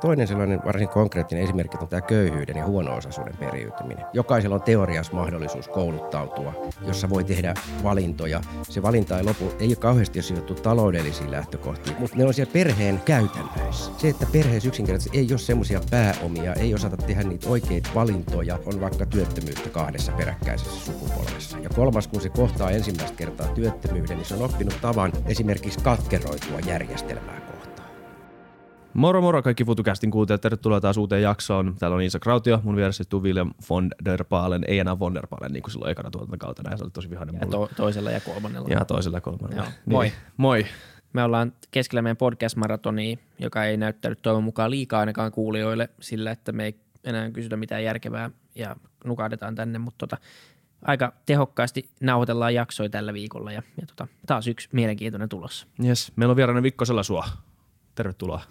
Toinen sellainen varsin konkreettinen esimerkki on tämä köyhyyden ja huono-osaisuuden periytyminen. Jokaisella on teoriassa mahdollisuus kouluttautua, jossa voi tehdä valintoja. Se valinta ei lopu, ei ole kauheasti sidottu taloudellisiin lähtökohtiin, mutta ne on siellä perheen käytännöissä. Se, että perheessä yksinkertaisesti ei ole semmoisia pääomia, ei osata tehdä niitä oikeita valintoja, on vaikka työttömyyttä kahdessa peräkkäisessä sukupolvessa. Ja kolmas, kun se kohtaa ensimmäistä kertaa työttömyyden, niin se on oppinut tavan esimerkiksi katkeroitua järjestelmää. Moro moro kaikki FutuCastin kuuntelijat, tervetuloa taas uuteen jaksoon. Täällä on Iisa Krautio, mun vieressä istuu William von der Paalen, ei enää von der Paalen, niin kuin silloin ekana tuotantokautena, ja se oli tosi vihainen Ja mulle. to, toisella ja kolmannella. Ja toisella ja kolmannella. Joo. Moi. Moi. Me ollaan keskellä meidän podcast-maratonia, joka ei näyttänyt toivon mukaan liikaa ainakaan kuulijoille sillä, että me ei enää kysytä mitään järkevää ja nukahdetaan tänne, mutta tota, aika tehokkaasti nauhoitellaan jaksoja tällä viikolla ja, ja tota, taas yksi mielenkiintoinen tulossa. Yes. Meillä on vieraana Vikko Selasua. Tervetuloa.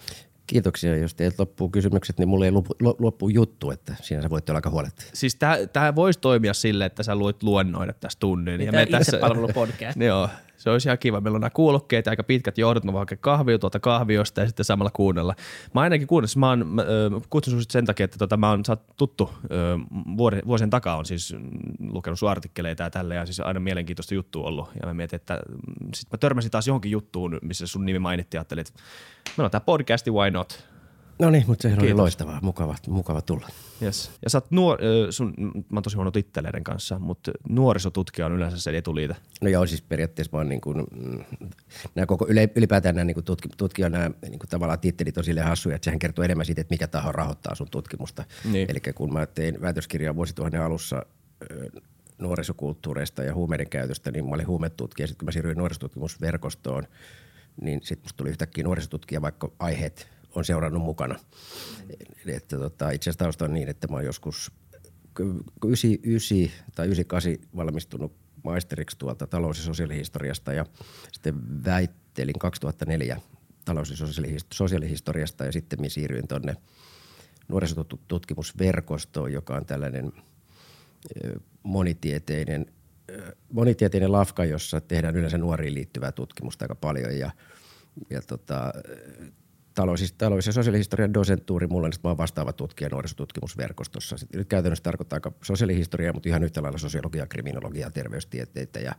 Kiitoksia. Jos teiltä loppuu kysymykset, niin mulle ei lopu, lo- loppu juttu, että siinä sä voitte olla aika huoletta. Siis tämä voisi toimia sille, että sä luit luennoida tässä tunnin. Niin Tämä itsepalvelupodcast. Joo, se olisi ihan kiva. Meillä on nämä kuulokkeet ja aika pitkät johdot, mä voin hakea kahvia tuolta kahviosta ja sitten samalla kuunnella. Mä ainakin kuunnella, mä, oon, mä kutsun sinut sen takia, että tota, mä oon, sä oot tuttu vuori, vuosien takaa on siis lukenut sun artikkeleita ja tälle ja siis aina mielenkiintoista juttua ollut. Ja mä mietin, että mm, sit mä törmäsin taas johonkin juttuun, missä sun nimi mainittiin ja ajattelin, että meillä on tää podcasti, why not? No niin, mutta sehän oli Kiitos. loistavaa. Mukava, mukava tulla. Yes. Ja sä oot nuor, sun, mä oon tosi huono titteleiden kanssa, mutta nuorisotutkija on yleensä se etuliite. No joo, siis periaatteessa mä oon niin kuin, mm, nämä koko ylipäätään nämä niin kuin tutki, tutkijan nämä niin kuin tavallaan tittelit on silleen hassuja, että sehän kertoo enemmän siitä, että mikä taho rahoittaa sun tutkimusta. Niin. Eli kun mä tein väitöskirjaa vuosituhannen alussa nuorisokulttuureista ja huumeiden käytöstä, niin mä olin huumetutkija. Sitten kun mä siirryin nuorisotutkimusverkostoon, niin sitten musta tuli yhtäkkiä nuorisotutkija, vaikka aiheet on seurannut mukana. Että tota, itse asiassa tausta on niin, että mä oon joskus 99 tai 98 valmistunut maisteriksi tuolta talous- ja sosiaalihistoriasta ja sitten väittelin 2004 talous- ja sosiaalihis- sosiaalihistoriasta ja sitten siirryin tuonne nuorisotutkimusverkostoon, joka on tällainen monitieteinen, monitieteinen lafka, jossa tehdään yleensä nuoriin liittyvää tutkimusta aika paljon ja, ja tota, talous, talous- ja sosiaalihistorian dosenttuuri mulla on, mä oon vastaava tutkija nuorisotutkimusverkostossa. Sitten nyt käytännössä tarkoittaa aika sosiaalihistoriaa, mutta ihan yhtä lailla sosiologiaa, kriminologiaa, terveystieteitä ja,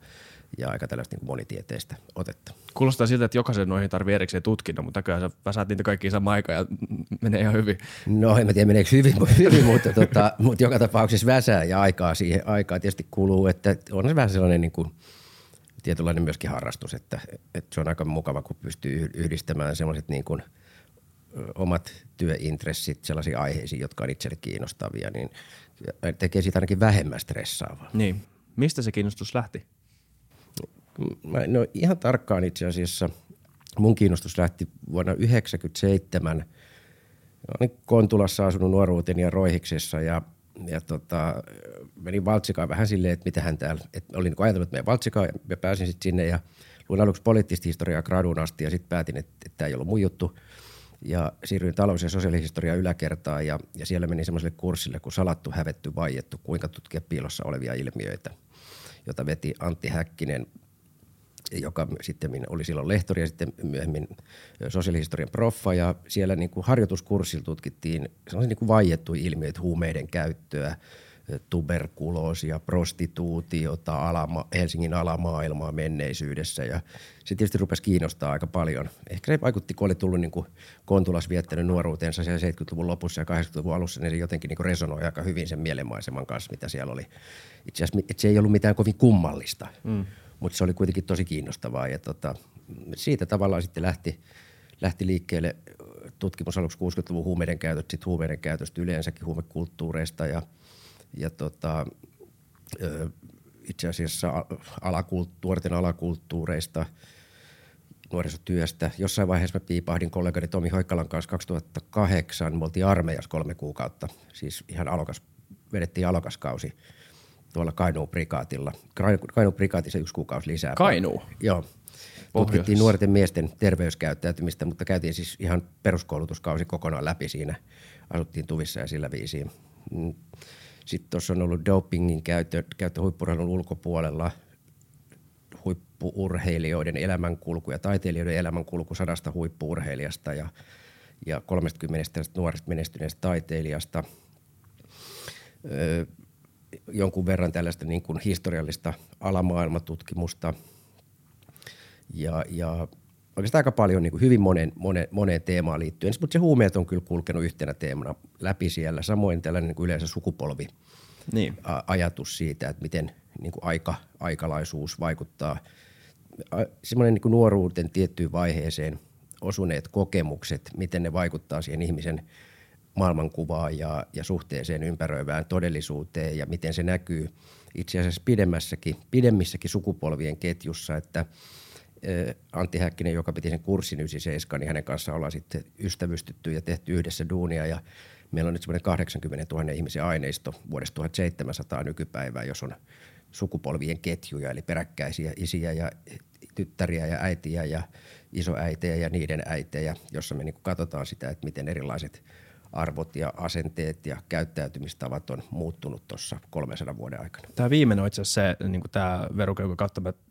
ja aika tällaista niin monitieteistä otetta. Kuulostaa siltä, että jokaisen noihin tarvii erikseen tutkinnon, mutta näköjään sä väsäät niitä kaikki samaan aikaan ja menee ihan hyvin. No en mä tiedä meneekö hyvin, hyvin mutta, tota, mutta joka tapauksessa väsää ja aikaa siihen aikaa tietysti kuluu, että on se vähän sellainen niin kuin, tietynlainen myöskin harrastus, että, että se on aika mukava, kun pystyy yhdistämään sellaiset niin kuin, omat työintressit sellaisiin aiheisiin, jotka on itselle kiinnostavia, niin tekee siitä ainakin vähemmän stressaavaa. Niin. Mistä se kiinnostus lähti? Mä, no ihan tarkkaan itse asiassa mun kiinnostus lähti vuonna 1997. Olin Kontulassa asunut nuoruuteni ja Roihiksessa ja, ja tota, menin Valtsikaan vähän silleen, että mitähän täällä, että olin niin ajatellut, että menen Valtsikaan ja pääsin sitten sinne ja luin aluksi poliittista historiaa graduun asti ja sitten päätin, että, että tämä ei ollut mun juttu. Ja siirryin talous- ja sosiaalihistoria yläkertaan ja, ja siellä menin semmoiselle kurssille kuin salattu, hävetty, vaiettu, kuinka tutkia piilossa olevia ilmiöitä, jota veti Antti Häkkinen joka sitten oli silloin lehtori ja sitten myöhemmin sosiaalihistorian proffa. Ja siellä niin kuin harjoituskurssilla tutkittiin sellaisia niin kuin vaiettuja ilmiöitä, huumeiden käyttöä, tuberkuloosia, prostituutiota, alama, Helsingin alamaailmaa menneisyydessä ja se tietysti rupesi kiinnostaa aika paljon. Ehkä se vaikutti, kun oli tullut niin kuin Kontulas viettänyt nuoruutensa siellä 70-luvun lopussa ja 80-luvun alussa, niin se jotenkin niin resonoi aika hyvin sen mielenmaiseman kanssa, mitä siellä oli. Itse asiassa että se ei ollut mitään kovin kummallista, mm. mutta se oli kuitenkin tosi kiinnostavaa ja tota, siitä tavallaan sitten lähti, lähti liikkeelle tutkimus aluksi 60-luvun huumeiden käytöstä, sitten huumeiden käytöstä yleensäkin huumekulttuureista ja, ja tota, itse asiassa alakult, nuorten alakulttuureista, nuorisotyöstä. Jossain vaiheessa mä piipahdin kollegani Tomi Hoikkalan kanssa 2008. Me oltiin armeijassa kolme kuukautta, siis ihan alokas, vedettiin alokaskausi tuolla Kainuun prikaatilla. Kainuun prikaatissa yksi kuukausi lisää. Kainuu? Joo. Tutkittiin nuorten miesten terveyskäyttäytymistä, mutta käytiin siis ihan peruskoulutuskausi kokonaan läpi siinä. Asuttiin tuvissa ja sillä viisiin. Sitten tuossa on ollut dopingin käyttö, käyttö huippurheilun ulkopuolella, huippuurheilijoiden elämänkulku ja taiteilijoiden elämänkulku sadasta huippuurheilijasta ja, ja 30 nuoresta menestyneestä taiteilijasta. Öö, jonkun verran tällaista niin kuin historiallista alamaailmatutkimusta ja, ja oikeastaan aika paljon niin kuin hyvin monen, monen, moneen teemaan liittyen, mutta se huumeet on kyllä kulkenut yhtenä teemana läpi siellä. Samoin tällainen niin kuin yleensä sukupolvi niin. ajatus siitä, että miten niin kuin aika, aikalaisuus vaikuttaa. Semmoinen niin kuin nuoruuden tiettyyn vaiheeseen osuneet kokemukset, miten ne vaikuttaa siihen ihmisen maailmankuvaan ja, ja suhteeseen ympäröivään todellisuuteen ja miten se näkyy itse asiassa pidemmässäkin, pidemmissäkin sukupolvien ketjussa, että – Antti Häkkinen, joka piti sen kurssin 97, niin hänen kanssaan ollaan sitten ystävystytty ja tehty yhdessä duunia ja meillä on nyt semmoinen 80 000 ihmisen aineisto vuodesta 1700 nykypäivää, jos on sukupolvien ketjuja, eli peräkkäisiä isiä ja tyttäriä ja äitiä ja isoäitejä ja niiden äitejä, jossa me niin katsotaan sitä, että miten erilaiset arvot ja asenteet ja käyttäytymistavat on muuttunut tuossa 300 vuoden aikana. Tämä viimeinen on itse asiassa se, niin tämä Veruka, joka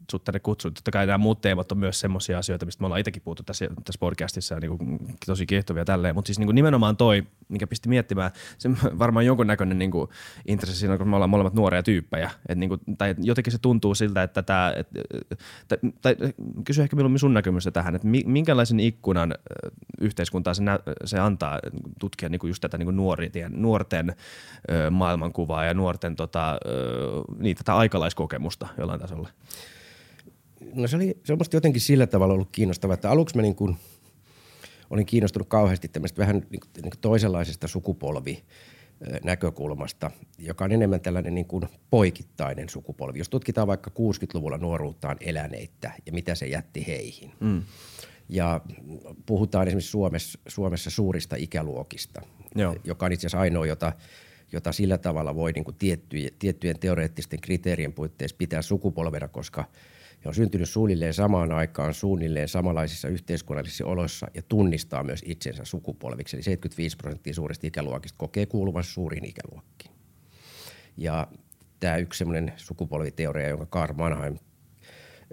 kautta mä sut tänne kutsuin. Totta kai nämä muut teemat on myös semmoisia asioita, mistä me ollaan itsekin puhuttu tässä, tässä podcastissa niin kuin, tosi kiehtovia tälleen. Mutta siis niin kuin nimenomaan toi, mikä pisti miettimään, se varmaan jonkunnäköinen niin kuin intressi siinä, kun me ollaan molemmat nuoria tyyppejä. Et niin kuin, tai jotenkin se tuntuu siltä, että tämä, et, tai, tai kysy ehkä milloin sun näkemystä tähän, että minkälaisen ikkunan yhteiskuntaa se, nä, se antaa tutkia niin kuin just tätä niin kuin nuorien, nuorten maailmankuvaa ja nuorten tota, niin, tätä aikalaiskokemusta jollain tasolla? No se oli se on jotenkin sillä tavalla ollut kiinnostavaa, että aluksi mä niin kuin olin kiinnostunut kauheasti tämmöistä vähän niin kuin, niin kuin toisenlaisesta sukupolvi näkökulmasta, joka on enemmän tällainen niin kuin poikittainen sukupolvi. Jos tutkitaan vaikka 60-luvulla nuoruuttaan eläneitä ja mitä se jätti heihin. Mm. Ja puhutaan esimerkiksi Suomessa, Suomessa suurista ikäluokista, Joo. joka on itse asiassa ainoa, jota, jota sillä tavalla voi niin kuin tiettyjen, tiettyjen teoreettisten kriteerien puitteissa pitää sukupolvena, koska – on syntynyt suunnilleen samaan aikaan, suunnilleen samanlaisissa yhteiskunnallisissa oloissa ja tunnistaa myös itsensä sukupolviksi. Eli 75 prosenttia suurista ikäluokista kokee kuuluvansa suuriin ikäluokkiin. Ja tämä yksi semmoinen sukupolviteoria, jonka Karl Mannheim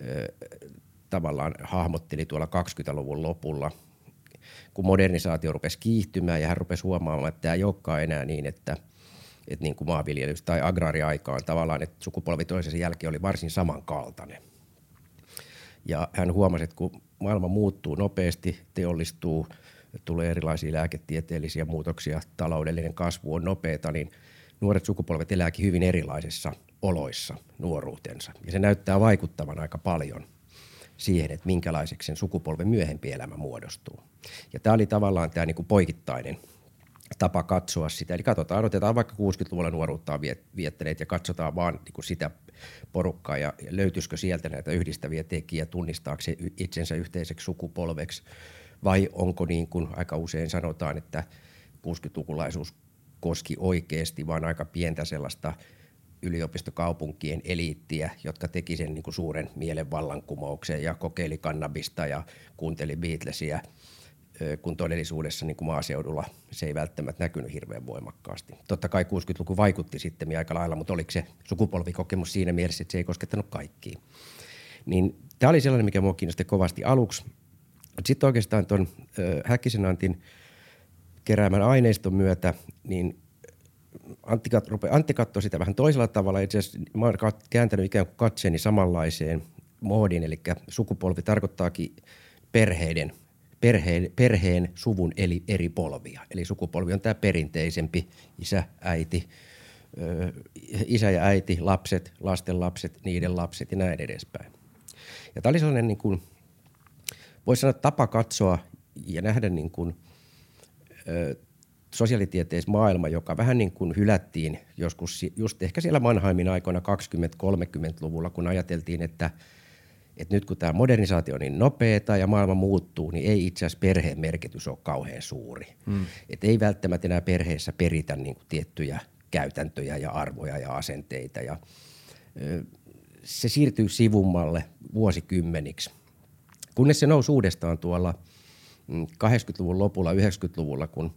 ö, tavallaan hahmotteli tuolla 20-luvun lopulla, kun modernisaatio rupesi kiihtymään ja hän rupesi huomaamaan, että tämä ei olekaan enää niin, että, että niin kuin maanviljelys tai agraariaikaan tavallaan, että sukupolvi toisensa jälkeen oli varsin samankaltainen – ja hän huomasi, että kun maailma muuttuu nopeasti, teollistuu, tulee erilaisia lääketieteellisiä muutoksia, taloudellinen kasvu on nopeata, niin nuoret sukupolvet elääkin hyvin erilaisissa oloissa nuoruutensa. Ja se näyttää vaikuttavan aika paljon siihen, että minkälaiseksi sen sukupolven myöhempi elämä muodostuu. Ja tämä oli tavallaan tämä niin kuin poikittainen tapa katsoa sitä. Eli katsotaan, otetaan vaikka 60-luvulla nuoruuttaan viettäneet ja katsotaan vaan niin kuin sitä porukkaa ja löytyisikö sieltä näitä yhdistäviä tekijä tunnistaakseen itsensä yhteiseksi sukupolveksi vai onko niin kuin aika usein sanotaan, että 60-lukulaisuus koski oikeasti vaan aika pientä sellaista yliopistokaupunkien eliittiä, jotka teki sen niin kuin suuren mielenvallankumouksen ja kokeili kannabista ja kuunteli Beatlesia – kun todellisuudessa niin kuin maaseudulla se ei välttämättä näkynyt hirveän voimakkaasti. Totta kai 60-luku vaikutti sitten aika lailla, mutta oliko se sukupolvikokemus siinä mielessä, että se ei koskettanut kaikkia. Niin tämä oli sellainen, mikä minua kiinnosti kovasti aluksi. Sitten oikeastaan tuon Häkkisen Antin keräämän aineiston myötä, niin Antti, Antti katsoi sitä vähän toisella tavalla. Itse asiassa mä olen kääntänyt ikään kuin katseeni samanlaiseen moodiin, eli sukupolvi tarkoittaakin perheiden – perheen, perheen suvun eli eri polvia. Eli sukupolvi on tämä perinteisempi isä, äiti, isä ja äiti, lapset, lasten lapset, niiden lapset ja näin edespäin. Ja tämä oli sellainen niin kuin, voisi sanoa tapa katsoa ja nähdä niin kuin, ö, sosiaalitieteessä maailma, joka vähän niin kuin hylättiin joskus just ehkä siellä Mannheimin aikoina 20-30-luvulla, kun ajateltiin, että – että nyt kun tämä modernisaatio on niin nopeata ja maailma muuttuu, niin ei itse asiassa perheen merkitys ole kauhean suuri. Mm. Et ei välttämättä enää perheessä peritä niin kuin tiettyjä käytäntöjä ja arvoja ja asenteita. Ja, ö, se siirtyy sivummalle vuosikymmeniksi, kunnes se nousi uudestaan tuolla 80-luvun mm, lopulla, 90-luvulla, kun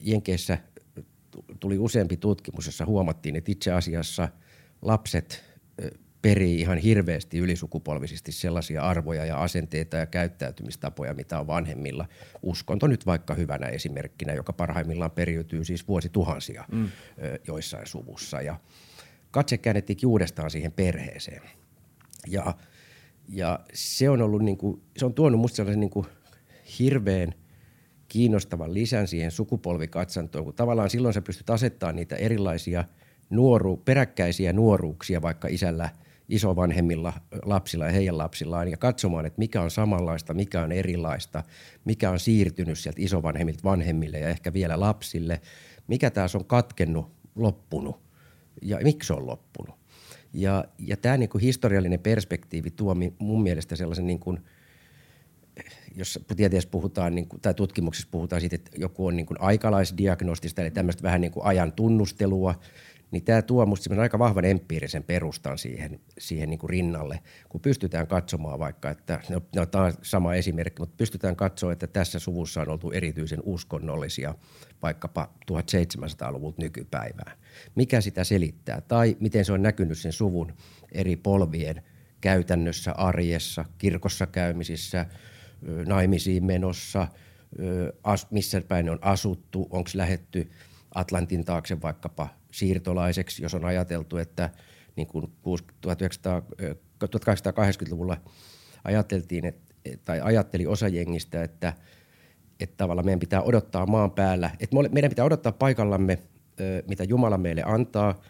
Jenkeissä tuli useampi tutkimus, jossa huomattiin, että itse asiassa lapset perii ihan hirveästi ylisukupolvisesti sellaisia arvoja ja asenteita ja käyttäytymistapoja, mitä on vanhemmilla. Uskonto nyt vaikka hyvänä esimerkkinä, joka parhaimmillaan periytyy siis vuosituhansia mm. joissain suvussa. Ja katse käännettiin uudestaan siihen perheeseen. Ja, ja se on ollut niin kuin, se on tuonut musta sellaisen niin kuin hirveän kiinnostavan lisän siihen sukupolvikatsantoon, kun tavallaan silloin sä pystyt asettamaan niitä erilaisia nuoru, peräkkäisiä nuoruuksia vaikka isällä – isovanhemmilla lapsilla ja heidän lapsillaan ja katsomaan, että mikä on samanlaista, mikä on erilaista, mikä on siirtynyt sieltä isovanhemmilta vanhemmille ja ehkä vielä lapsille, mikä taas on katkennut, loppunut ja miksi on loppunut. Ja, ja tämä niinku historiallinen perspektiivi tuo mun mielestä sellaisen, niinku, jos tieteessä puhutaan, niinku, tai tutkimuksessa puhutaan siitä, että joku on niinku aikalaisdiagnostista, eli tämmöistä vähän niinku ajan tunnustelua – niin tämä tuo minusta aika vahvan empiirisen perustan siihen, siihen niin kuin rinnalle, kun pystytään katsomaan vaikka, että no, no, tämä on sama esimerkki, mutta pystytään katsoa, että tässä suvussa on oltu erityisen uskonnollisia vaikkapa 1700-luvulta nykypäivään. Mikä sitä selittää tai miten se on näkynyt sen suvun eri polvien käytännössä, arjessa, kirkossa käymisissä, naimisiin menossa, missä päin on asuttu, onko lähetty Atlantin taakse vaikkapa siirtolaiseksi, jos on ajateltu, että niin kuin 1880-luvulla ajateltiin, että, tai ajatteli osa jengistä, että, että tavallaan meidän pitää odottaa maan päällä, että meidän pitää odottaa paikallamme, mitä Jumala meille antaa,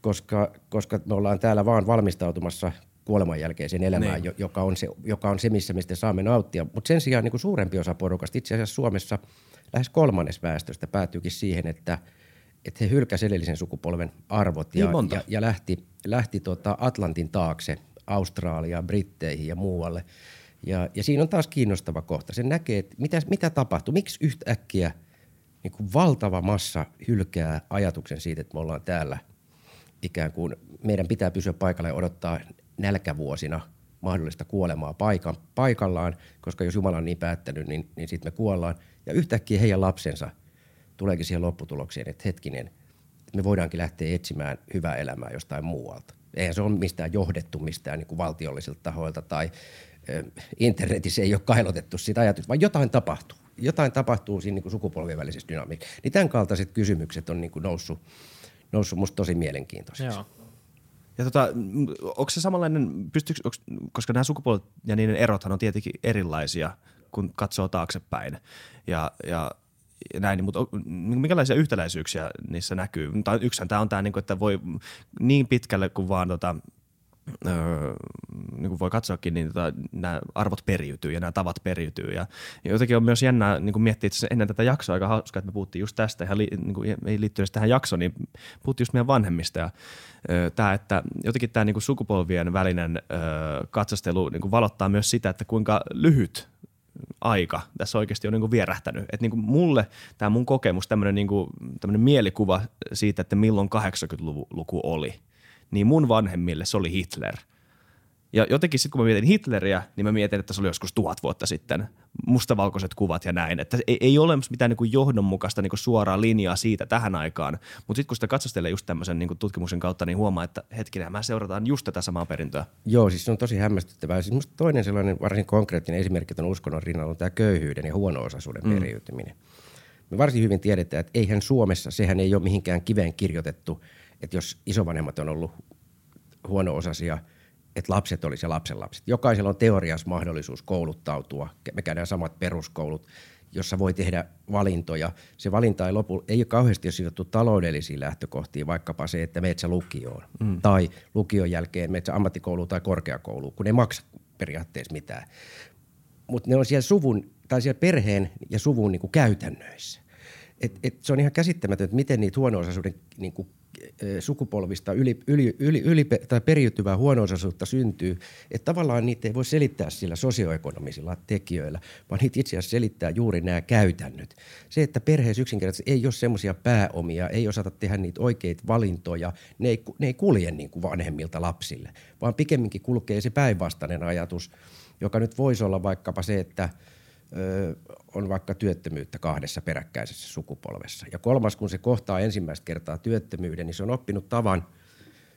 koska, koska me ollaan täällä vaan valmistautumassa kuoleman jälkeiseen elämään, niin. joka, on se, joka on se, missä mistä saamme nauttia. Mutta sen sijaan niin kuin suurempi osa porukasta, itse asiassa Suomessa lähes kolmannes väestöstä päätyykin siihen, että – että he hylkäsivät edellisen sukupolven arvot ja, niin ja, ja lähti, lähti tota Atlantin taakse Australiaan, Britteihin ja muualle. Ja, ja siinä on taas kiinnostava kohta. Se näkee, että mitä, mitä tapahtuu, miksi yhtäkkiä niin kuin valtava massa hylkää ajatuksen siitä, että me ollaan täällä ikään kuin meidän pitää pysyä paikalla ja odottaa nälkävuosina mahdollista kuolemaa paikan, paikallaan, koska jos Jumala on niin päättänyt, niin, niin sitten me kuollaan. Ja yhtäkkiä heidän lapsensa – tuleekin siihen lopputulokseen, että hetkinen, että me voidaankin lähteä etsimään hyvää elämää jostain muualta. Eihän se ole mistään johdettu mistään niin kuin valtiollisilta tahoilta tai ö, internetissä ei ole kailotettu sitä ajatusta, vaan jotain tapahtuu. Jotain tapahtuu siinä niin kuin sukupolvien välisessä dynamiikassa. Niin tämän kaltaiset kysymykset on niin kuin noussut, noussut musta tosi mielenkiintoisiksi. Joo. Ja tota, onko se samanlainen, pystyykö, onks, koska nämä sukupuolet ja niiden erothan on tietenkin erilaisia, kun katsoo taaksepäin. Ja, ja näin, niin, mutta minkälaisia yhtäläisyyksiä niissä näkyy? Tai yksihän tämä on tämä, niin että voi niin pitkälle kuin vaan tota, öö, niin kuin voi katsoakin, niin tota, nämä arvot periytyy ja nämä tavat periytyy. Ja, jotenkin on myös jännää niin kuin miettiä itse ennen tätä jaksoa aika hauska, että me puhuttiin just tästä, ihan li, niin kuin, ei liittynyt tähän jaksoon, niin puhuttiin just meidän vanhemmista. Ja, öö, tämä, että jotenkin tämä niin kuin sukupolvien välinen öö, katsastelu niin kuin valottaa myös sitä, että kuinka lyhyt aika tässä oikeasti on niin kuin vierähtänyt. Että niin kuin mulle tämä mun kokemus, tämmöinen niin mielikuva siitä, että milloin 80-luku oli, niin mun vanhemmille se oli Hitler – ja jotenkin sitten kun mä mietin Hitleriä, niin mä mietin, että se oli joskus tuhat vuotta sitten. Mustavalkoiset kuvat ja näin. Että ei, ei ole mitään niin kuin johdonmukaista niin kuin suoraa linjaa siitä tähän aikaan. Mutta sitten kun sitä katsastelee just tämmöisen niin kuin tutkimuksen kautta, niin huomaa, että hetkinen, mä seurataan just tätä samaa perintöä. Joo, siis se on tosi hämmästyttävää. Siis toinen sellainen varsin konkreettinen esimerkki on uskonnon rinnalla on tämä köyhyyden ja huono-osaisuuden mm. periytyminen. Me varsin hyvin tiedetään, että eihän Suomessa, sehän ei ole mihinkään kiveen kirjoitettu, että jos isovanhemmat on ollut huono-osaisia – että lapset olisi ja lapsenlapset. Jokaisella on teoriassa mahdollisuus kouluttautua. Me käydään samat peruskoulut, jossa voi tehdä valintoja. Se valinta ei, lopu, ei ole kauheasti sidottu taloudellisiin lähtökohtiin, vaikkapa se, että meet sä lukioon. Mm. Tai lukion jälkeen meet sä ammattikouluun tai korkeakouluun, kun ei maksa periaatteessa mitään. Mutta ne on siellä suvun tai siellä perheen ja suvun niin kuin käytännöissä. Et, et se on ihan käsittämätöntä, miten niitä huono-osaisuuden niin kuin sukupolvista yli, yli, yli, yli tai periytyvää huono syntyy, että tavallaan niitä ei voi selittää sillä sosioekonomisilla tekijöillä, vaan niitä itse asiassa selittää juuri nämä käytännöt. Se, että perheessä yksinkertaisesti ei ole semmoisia pääomia, ei osata tehdä niitä oikeita valintoja, ne ei, ne ei kulje niin kuin vanhemmilta lapsille, vaan pikemminkin kulkee se päinvastainen ajatus, joka nyt voisi olla vaikkapa se, että – on vaikka työttömyyttä kahdessa peräkkäisessä sukupolvessa. Ja kolmas, kun se kohtaa ensimmäistä kertaa työttömyyden, niin se on oppinut tavan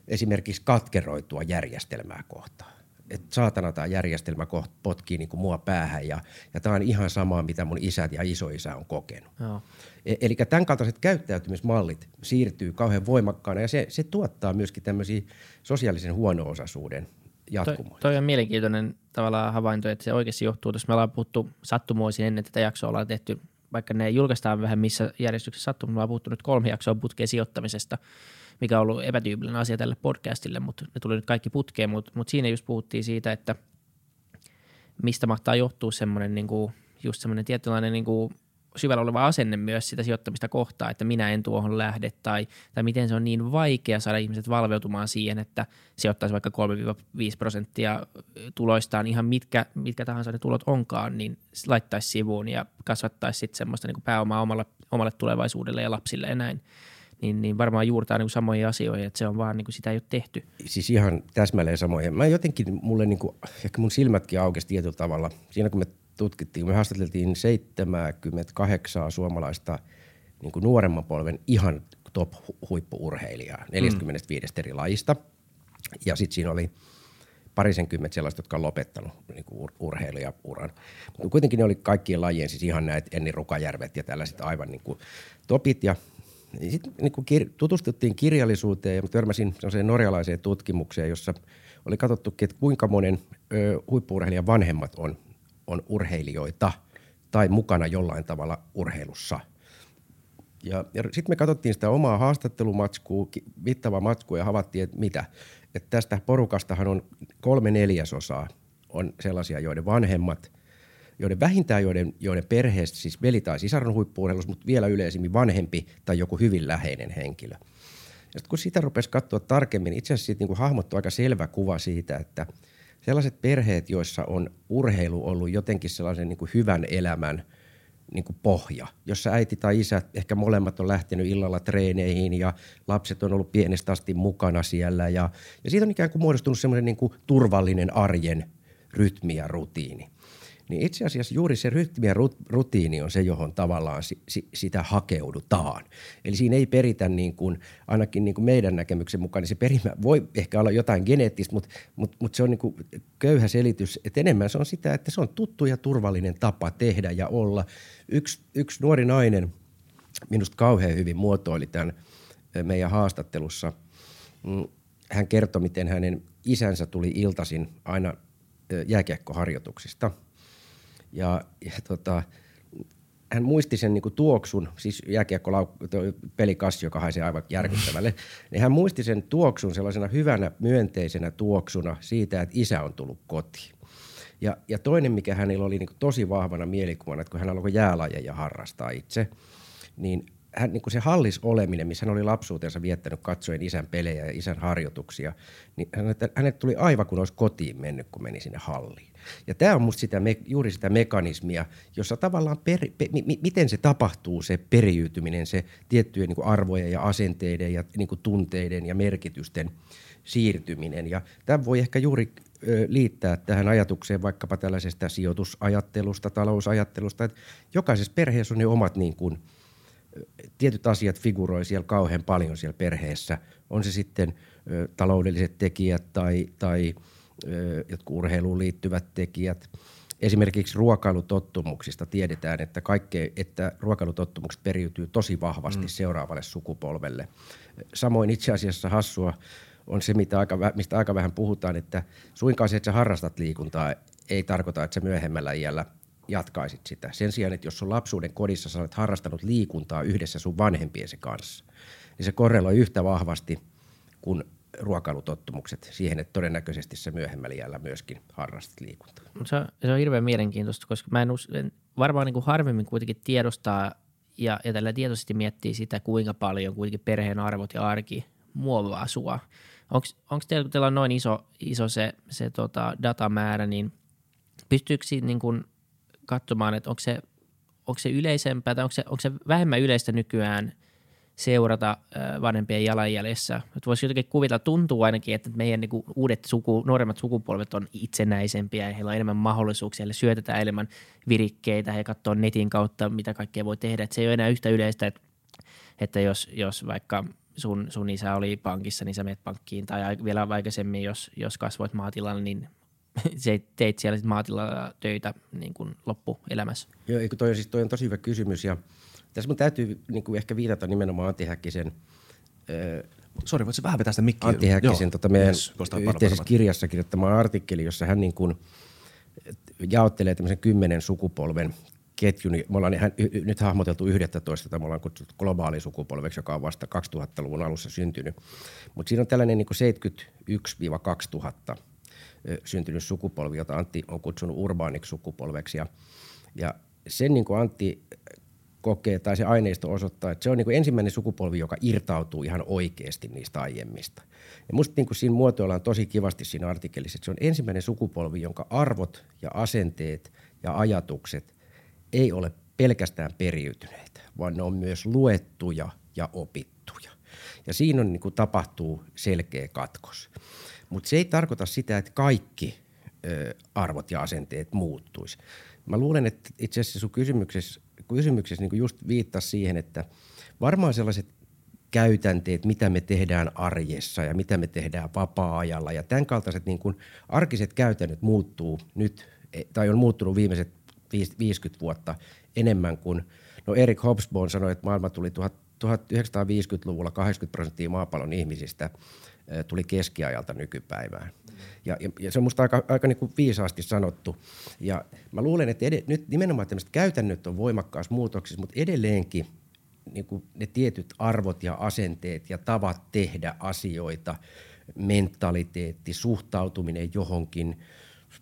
esimerkiksi katkeroitua järjestelmää kohtaan. Että saatana tämä järjestelmä kohta potkii niin kuin mua päähän ja, ja tämä on ihan samaa, mitä mun isät ja isoisä on kokenut. Joo. E- eli tämän kaltaiset käyttäytymismallit siirtyy kauhean voimakkaana ja se, se tuottaa myöskin tämmöisiä sosiaalisen huono-osaisuuden jatkumoja. Toi, toi on mielenkiintoinen tavallaan havainto, että se oikeasti johtuu, jos me ollaan puhuttu sattumoisin ennen tätä jaksoa, ollaan tehty, vaikka ne julkaistaan vähän missä järjestyksessä sattuu, me ollaan puhuttu nyt kolme jaksoa putkeen sijoittamisesta, mikä on ollut epätyypillinen asia tälle podcastille, mutta ne tuli nyt kaikki putkeen, mutta, mutta siinä just puhuttiin siitä, että mistä mahtaa johtua semmoinen niin kuin, just semmoinen tietynlainen niin kuin syvällä oleva asenne myös sitä sijoittamista kohtaan, että minä en tuohon lähde tai, tai miten se on niin vaikea saada ihmiset valveutumaan siihen, että sijoittaisi vaikka 3-5 prosenttia tuloistaan ihan mitkä, mitkä tahansa ne tulot onkaan, niin laittaisi sivuun ja kasvattaisi sitten semmoista niin kuin pääomaa omalle, omalle tulevaisuudelle ja lapsille ja näin. Niin, niin varmaan juurtaa niin samoihin asioihin, että se on vaan niin kuin sitä ei ole tehty. Siis ihan täsmälleen samoja. Mä jotenkin, mulle niin kuin, ehkä mun silmätkin aukesi tietyllä tavalla. Siinä kun me tutkittiin, me haastateltiin 78 suomalaista niin kuin nuoremman polven ihan top huippuurheilijaa 45 mm. eri lajista. Ja sitten siinä oli parisenkymmentä sellaista, jotka on lopettanut niin kuin urheilijauran. Mutta kuitenkin ne oli kaikkien lajien, siis ihan näitä Enni Rukajärvet ja tällaiset aivan niin kuin topit. Ja sitten niin kuin kir- tutustuttiin kirjallisuuteen ja törmäsin sellaiseen norjalaiseen tutkimukseen, jossa oli katsottu, että kuinka monen ö, huippuurheilijan vanhemmat on on urheilijoita tai mukana jollain tavalla urheilussa. Ja, ja sitten me katsottiin sitä omaa haastattelumatskua, mittavaa matskua ja havaittiin, että mitä. Että tästä porukastahan on kolme neljäsosaa on sellaisia, joiden vanhemmat, joiden vähintään joiden, joiden perheestä, siis veli tai sisar on huippuurheilussa, mutta vielä yleisimmin vanhempi tai joku hyvin läheinen henkilö. Ja sitten kun sitä rupesi katsoa tarkemmin, itse asiassa siitä niin hahmottui aika selvä kuva siitä, että – sellaiset perheet, joissa on urheilu ollut jotenkin sellaisen niin kuin hyvän elämän niin kuin pohja, jossa äiti tai isä, ehkä molemmat on lähtenyt illalla treeneihin ja lapset on ollut pienestä asti mukana siellä ja, ja siitä on ikään kuin muodostunut semmoinen niin kuin turvallinen arjen rytmi ja rutiini niin itse asiassa juuri se rytmi ja rutiini on se, johon tavallaan si, si, sitä hakeudutaan. Eli siinä ei peritä niin kuin, ainakin niin kuin meidän näkemyksen mukaan, niin se perimä voi ehkä olla jotain geneettistä, mutta, mutta, mutta se on niin kuin köyhä selitys, että enemmän se on sitä, että se on tuttu ja turvallinen tapa tehdä ja olla. Yksi, yksi nuori nainen minusta kauhean hyvin muotoili tämän meidän haastattelussa. Mm, hän kertoi, miten hänen isänsä tuli iltasin aina jääkiekkoharjoituksista – ja, ja tota, hän muisti sen niinku tuoksun, siis jääkiekko pelikassi, joka haisi aivan järkyttävälle, niin hän muisti sen tuoksun sellaisena hyvänä myönteisenä tuoksuna siitä, että isä on tullut kotiin. Ja, ja toinen, mikä hänellä oli niinku tosi vahvana mielikuvana, että kun hän alkoi jäälajeja harrastaa itse, niin hän, niin kuin se hallis oleminen, missä hän oli lapsuutensa viettänyt katsoen isän pelejä ja isän harjoituksia, niin hänet, hänet tuli aivan kuin olisi kotiin mennyt, kun meni sinne halliin. Ja tämä on musta sitä, juuri sitä mekanismia, jossa tavallaan per, pe, mi, miten se tapahtuu, se periytyminen, se tiettyjen niin arvojen ja asenteiden ja niin tunteiden ja merkitysten siirtyminen. Ja tämä voi ehkä juuri liittää tähän ajatukseen vaikkapa tällaisesta sijoitusajattelusta, talousajattelusta, että jokaisessa perheessä on ne omat niin kuin – tietyt asiat figuroi siellä kauhean paljon siellä perheessä. On se sitten taloudelliset tekijät tai, tai jotkut urheiluun liittyvät tekijät. Esimerkiksi ruokailutottumuksista tiedetään, että, kaikke, että ruokailutottumukset periytyy tosi vahvasti mm. seuraavalle sukupolvelle. Samoin itse asiassa hassua on se, mitä aika, mistä aika vähän puhutaan, että suinkaan se, että sä harrastat liikuntaa, ei tarkoita, että sä myöhemmällä iällä jatkaisit sitä. Sen sijaan, että jos sun lapsuuden kodissa sä olet harrastanut liikuntaa yhdessä sun vanhempiesi kanssa, niin se korreloi yhtä vahvasti kuin ruokailutottumukset siihen, että todennäköisesti se myöhemmällä iällä myöskin harrastat liikuntaa. Se on, se on hirveän mielenkiintoista, koska mä en us, varmaan niin kuin harvemmin kuitenkin tiedostaa ja, ja tällä tietoisesti miettii sitä, kuinka paljon kuitenkin perheen arvot ja arki muovaa sua. Onko teillä, kun teillä on noin iso, iso se, se tota datamäärä, niin pystyykö siinä niin kuin katsomaan, että onko se, onko se yleisempää tai onko se, onko se vähemmän yleistä nykyään seurata vanhempien jalanjäljessä. Että voisi jotenkin kuvitella, tuntuu ainakin, että meidän niin uudet suku, nuoremmat sukupolvet on itsenäisempiä ja heillä on enemmän mahdollisuuksia, heille syötetään enemmän virikkeitä ja katsoo netin kautta, mitä kaikkea voi tehdä. Että se ei ole enää yhtä yleistä, että, että jos, jos vaikka sun, sun isä oli pankissa, niin sä menet pankkiin. Tai vielä aikaisemmin, jos, jos kasvoit maatilalla, niin se teit siellä sit maatilalla töitä niin kuin loppuelämässä. Joo, toi, siis toi on tosi hyvä kysymys ja tässä mun täytyy niin kuin ehkä viitata nimenomaan Antti Häkkisen Sori, voitko vähän vetää sitä mikkiä? Antti Häkkisen tota meidän yes, yhteisessä kirjassa kirjoittama artikkeli, jossa hän niin kuin jaottelee tämmöisen kymmenen sukupolven ketjun. Me ollaan ihan, nyt hahmoteltu 11, tai me ollaan kutsuttu globaalisukupolveksi, joka on vasta 2000-luvun alussa syntynyt. Mutta siinä on tällainen niin 71-2000 syntynyt sukupolvi, jota Antti on kutsunut urbaaniksi sukupolveksi. Ja, ja sen niin kuin Antti kokee tai se aineisto osoittaa, että se on niin kuin ensimmäinen sukupolvi, joka irtautuu ihan oikeasti niistä aiemmista. Ja musta niin kuin siinä muotoillaan tosi kivasti siinä artikkelissa, että se on ensimmäinen sukupolvi, jonka arvot ja asenteet ja ajatukset ei ole pelkästään periytyneitä, vaan ne on myös luettuja ja opittuja. Ja siinä on, niin kuin tapahtuu selkeä katkos. Mutta se ei tarkoita sitä, että kaikki ö, arvot ja asenteet muuttuisi. Mä luulen, että itse asiassa sun kysymyksessä, kysymyksessä niin just viittasi siihen, että varmaan sellaiset käytänteet, mitä me tehdään arjessa ja mitä me tehdään vapaa-ajalla ja tämän kaltaiset niin kuin arkiset käytännöt muuttuu nyt tai on muuttunut viimeiset 50 vuotta enemmän kuin, no Erik Hobsbawm sanoi, että maailma tuli 1950-luvulla 80 prosenttia maapallon ihmisistä tuli keskiajalta nykypäivään. Ja, ja, ja se on minusta aika, aika niin kuin viisaasti sanottu. Ja mä luulen, että ed- nyt nimenomaan tämmöiset käytännöt on voimakkaassa muutoksissa, mutta edelleenkin niin kuin ne tietyt arvot ja asenteet ja tavat tehdä asioita, mentaliteetti, suhtautuminen johonkin,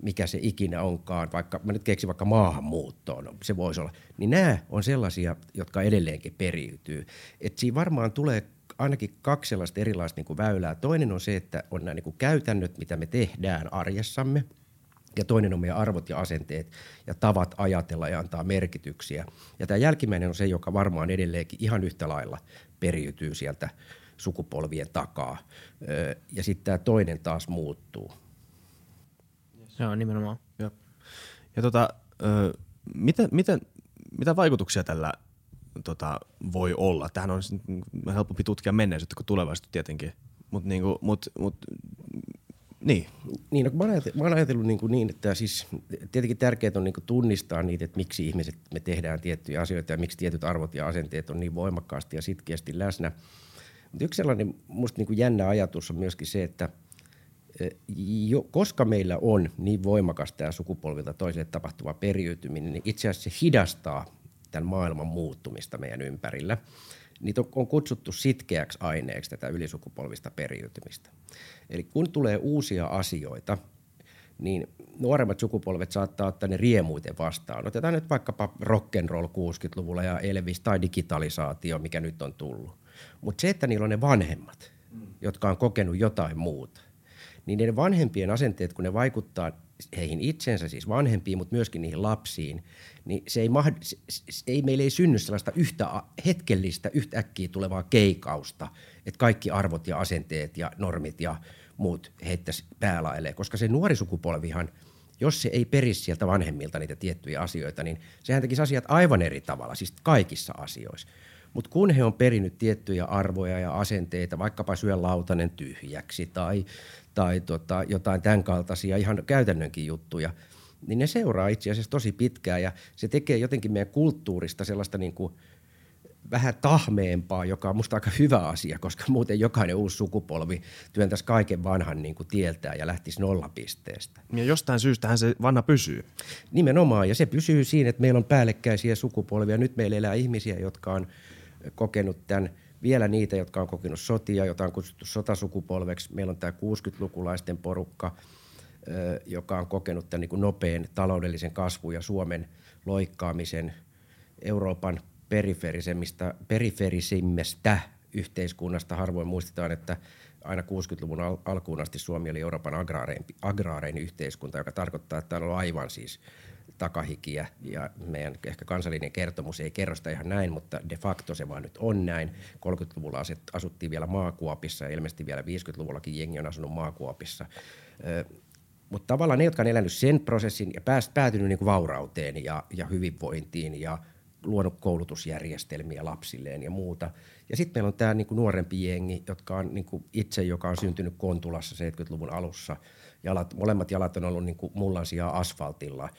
mikä se ikinä onkaan, vaikka mä nyt keksin vaikka maahanmuuttoon, se voisi olla, niin nämä on sellaisia, jotka edelleenkin periytyy. Et siinä varmaan tulee ainakin kaksi sellaista erilaista niin kuin väylää. Toinen on se, että on nämä niin kuin käytännöt, mitä me tehdään arjessamme, ja toinen on meidän arvot ja asenteet ja tavat ajatella ja antaa merkityksiä. Ja tämä jälkimmäinen on se, joka varmaan edelleenkin ihan yhtä lailla periytyy sieltä sukupolvien takaa. Ja sitten tämä toinen taas muuttuu. Joo, nimenomaan. Ja, ja tota, miten, miten, mitä vaikutuksia tällä tota, voi olla. Tähän on helpompi tutkia menneisyyttä kuin tulevaisuutta tietenkin. Mutta niinku, mut, mut, niin. Niin, no, mä, oon mä oon ajatellut niin, niin että siis tietenkin tärkeää on niin tunnistaa niitä, että miksi ihmiset me tehdään tiettyjä asioita ja miksi tietyt arvot ja asenteet on niin voimakkaasti ja sitkeästi läsnä. Mutta yksi sellainen musta niin jännä ajatus on myöskin se, että jo, koska meillä on niin voimakas tämä sukupolvilta toiselle tapahtuva periytyminen, niin itse asiassa se hidastaa tämän maailman muuttumista meidän ympärillä. Niitä on, on kutsuttu sitkeäksi aineeksi tätä ylisukupolvista periytymistä. Eli kun tulee uusia asioita, niin nuoremmat sukupolvet saattaa ottaa ne riemuiten vastaan. Otetaan nyt vaikkapa rock'n'roll 60-luvulla ja Elvis tai digitalisaatio, mikä nyt on tullut. Mutta se, että niillä on ne vanhemmat, jotka on kokenut jotain muuta, niin ne vanhempien asenteet, kun ne vaikuttaa heihin itsensä, siis vanhempiin, mutta myöskin niihin lapsiin, niin se ei, mahd- se, se ei, meillä ei synny sellaista yhtä hetkellistä, yhtäkkiä tulevaa keikausta, että kaikki arvot ja asenteet ja normit ja muut heittäisi päälailleen, koska se nuori sukupolvihan, jos se ei perisi sieltä vanhemmilta niitä tiettyjä asioita, niin sehän tekisi asiat aivan eri tavalla, siis kaikissa asioissa. Mutta kun he on perinyt tiettyjä arvoja ja asenteita, vaikkapa syö lautanen tyhjäksi tai, tai tota, jotain tämän kaltaisia ihan käytännönkin juttuja, niin ne seuraa itse asiassa tosi pitkään ja se tekee jotenkin meidän kulttuurista sellaista niin kuin vähän tahmeempaa, joka on musta aika hyvä asia, koska muuten jokainen uusi sukupolvi työntäisi kaiken vanhan niin kuin tieltään ja lähtisi nollapisteestä. Ja jostain syystähän se vanha pysyy. Nimenomaan, ja se pysyy siinä, että meillä on päällekkäisiä sukupolvia. Nyt meillä elää ihmisiä, jotka on kokenut tämän – vielä niitä, jotka on kokenut sotia, jota on kutsuttu sotasukupolveksi. Meillä on tämä 60-lukulaisten porukka, joka on kokenut tämän niin nopean taloudellisen kasvun ja Suomen loikkaamisen Euroopan periferisemmistä, periferisimmästä yhteiskunnasta. Harvoin muistetaan, että aina 60-luvun al- alkuun asti Suomi oli Euroopan agraarein, agraarein yhteiskunta, joka tarkoittaa, että täällä on aivan siis takahikiä ja meidän ehkä kansallinen kertomus ei kerro sitä ihan näin, mutta de facto se vaan nyt on näin. 30-luvulla asuttiin vielä maakuopissa ja ilmeisesti vielä 50-luvullakin jengi on asunut maakuopissa. Mutta tavallaan ne, jotka on elänyt sen prosessin ja pääst, päätynyt niin kuin vaurauteen ja, ja hyvinvointiin ja luonut koulutusjärjestelmiä lapsilleen ja muuta. Ja sitten meillä on tämä niin nuorempi jengi, jotka on niin kuin itse, joka on syntynyt Kontulassa 70-luvun alussa. Jalat, molemmat jalat on ollut niin kuin mullansia asfaltilla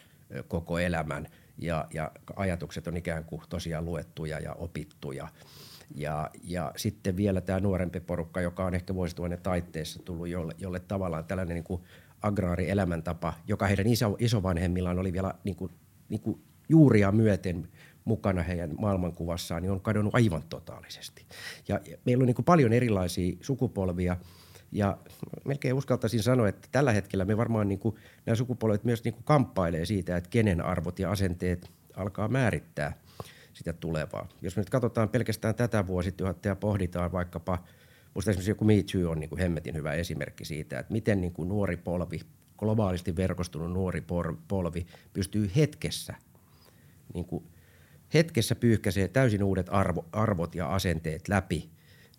koko elämän ja, ja ajatukset on ikään kuin tosiaan luettuja ja opittuja. Ja, ja sitten vielä tämä nuorempi porukka, joka on ehkä vuosituhannen taitteessa tullut, jolle, jolle tavallaan tällainen niin kuin agraarielämäntapa, joka heidän iso, isovanhemmillaan oli vielä niin kuin, niin kuin juuria myöten mukana heidän maailmankuvassaan, niin on kadonnut aivan totaalisesti. Ja, meillä on niin kuin paljon erilaisia sukupolvia, ja melkein uskaltaisin sanoa, että tällä hetkellä me varmaan niin kuin, nämä sukupolvet myös niin kuin kamppailee siitä, että kenen arvot ja asenteet alkaa määrittää sitä tulevaa. Jos me nyt katsotaan pelkästään tätä vuosituhatta ja pohditaan vaikkapa, minusta esimerkiksi joku Me Too on niin kuin hemmetin hyvä esimerkki siitä, että miten niin kuin nuori polvi, globaalisti verkostunut nuori polvi pystyy hetkessä, niin kuin hetkessä pyyhkäisee täysin uudet arvo, arvot ja asenteet läpi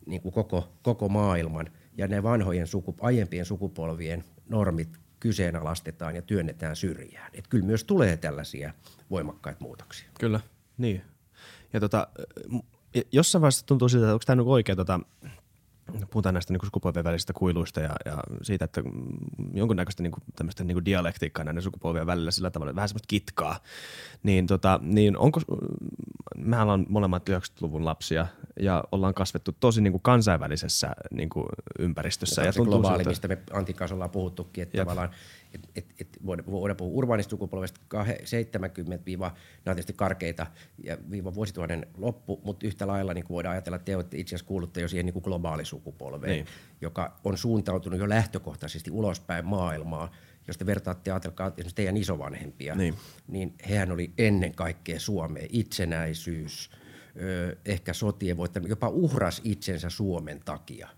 niin kuin koko, koko maailman – ja ne vanhojen suku, aiempien sukupolvien normit kyseenalaistetaan ja työnnetään syrjään. Et kyllä myös tulee tällaisia voimakkaita muutoksia. Kyllä, niin. Ja tota, jossain vaiheessa tuntuu siltä, että onko tämä oikea tota, puhutaan näistä niin sukupolvien välisistä kuiluista ja, ja siitä, että jonkunnäköistä niin kuin, tämmöistä niin kuin dialektiikkaa näiden sukupolvien välillä sillä tavalla, vähän semmoista kitkaa, niin, tota, niin onko, mehän ollaan molemmat 90-luvun lapsia ja ollaan kasvettu tosi niin kuin kansainvälisessä niin kuin ympäristössä. Ja, ja tuntuu globaali, siltä, mistä me Antin kanssa ollaan puhuttukin, että Jep. tavallaan et, et, et voidaan puhua urbaanista sukupolvesta 70 viiva, nämä on tietysti karkeita, ja viiva vuosituhannen loppu, mutta yhtä lailla niin voidaan ajatella, että te olette itse asiassa kuulutte jo siihen niin globaalisukupolveen, niin. joka on suuntautunut jo lähtökohtaisesti ulospäin maailmaa, jos te vertaatte, ajatelkaa esimerkiksi teidän isovanhempia, niin, niin hehän oli ennen kaikkea Suomeen itsenäisyys, ehkä sotien voittaminen, jopa uhras itsensä Suomen takia,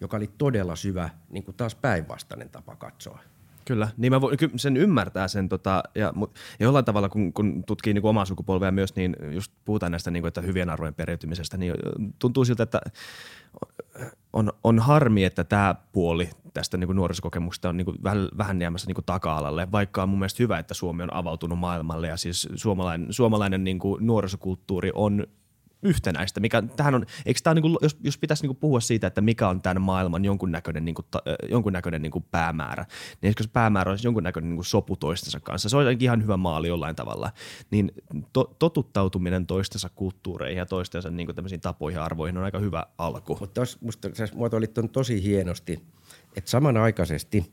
joka oli todella syvä, niin kuin taas päinvastainen tapa katsoa. Kyllä, niin mä voin, sen ymmärtää sen, tota, ja, ja jollain tavalla kun, kun tutkii niin kuin omaa sukupolvea myös, niin just puhutaan näistä niin kuin, että hyvien arvojen periytymisestä, niin tuntuu siltä, että on, on harmi, että tämä puoli tästä niin kuin nuorisokokemuksesta on niin kuin vähän, vähän jäämässä niin kuin taka-alalle, vaikka on mun mielestä hyvä, että Suomi on avautunut maailmalle ja siis suomalainen, suomalainen niin kuin nuorisokulttuuri on yhtenäistä. Mikä, tähän on, eikö tämä niin jos, jos pitäisi niin kuin puhua siitä, että mikä on tämän maailman jonkunnäköinen, niin kuin, ta, jonkunnäköinen niin kuin päämäärä, niin eikö se päämäärä olisi jonkunnäköinen niin kuin sopu toistensa kanssa. Se on ihan hyvä maali jollain tavalla. Niin to, totuttautuminen toistensa kulttuureihin ja toistensa niin kuin tapoihin ja arvoihin on aika hyvä alku. Mutta sä muotoilit tosi hienosti, että samanaikaisesti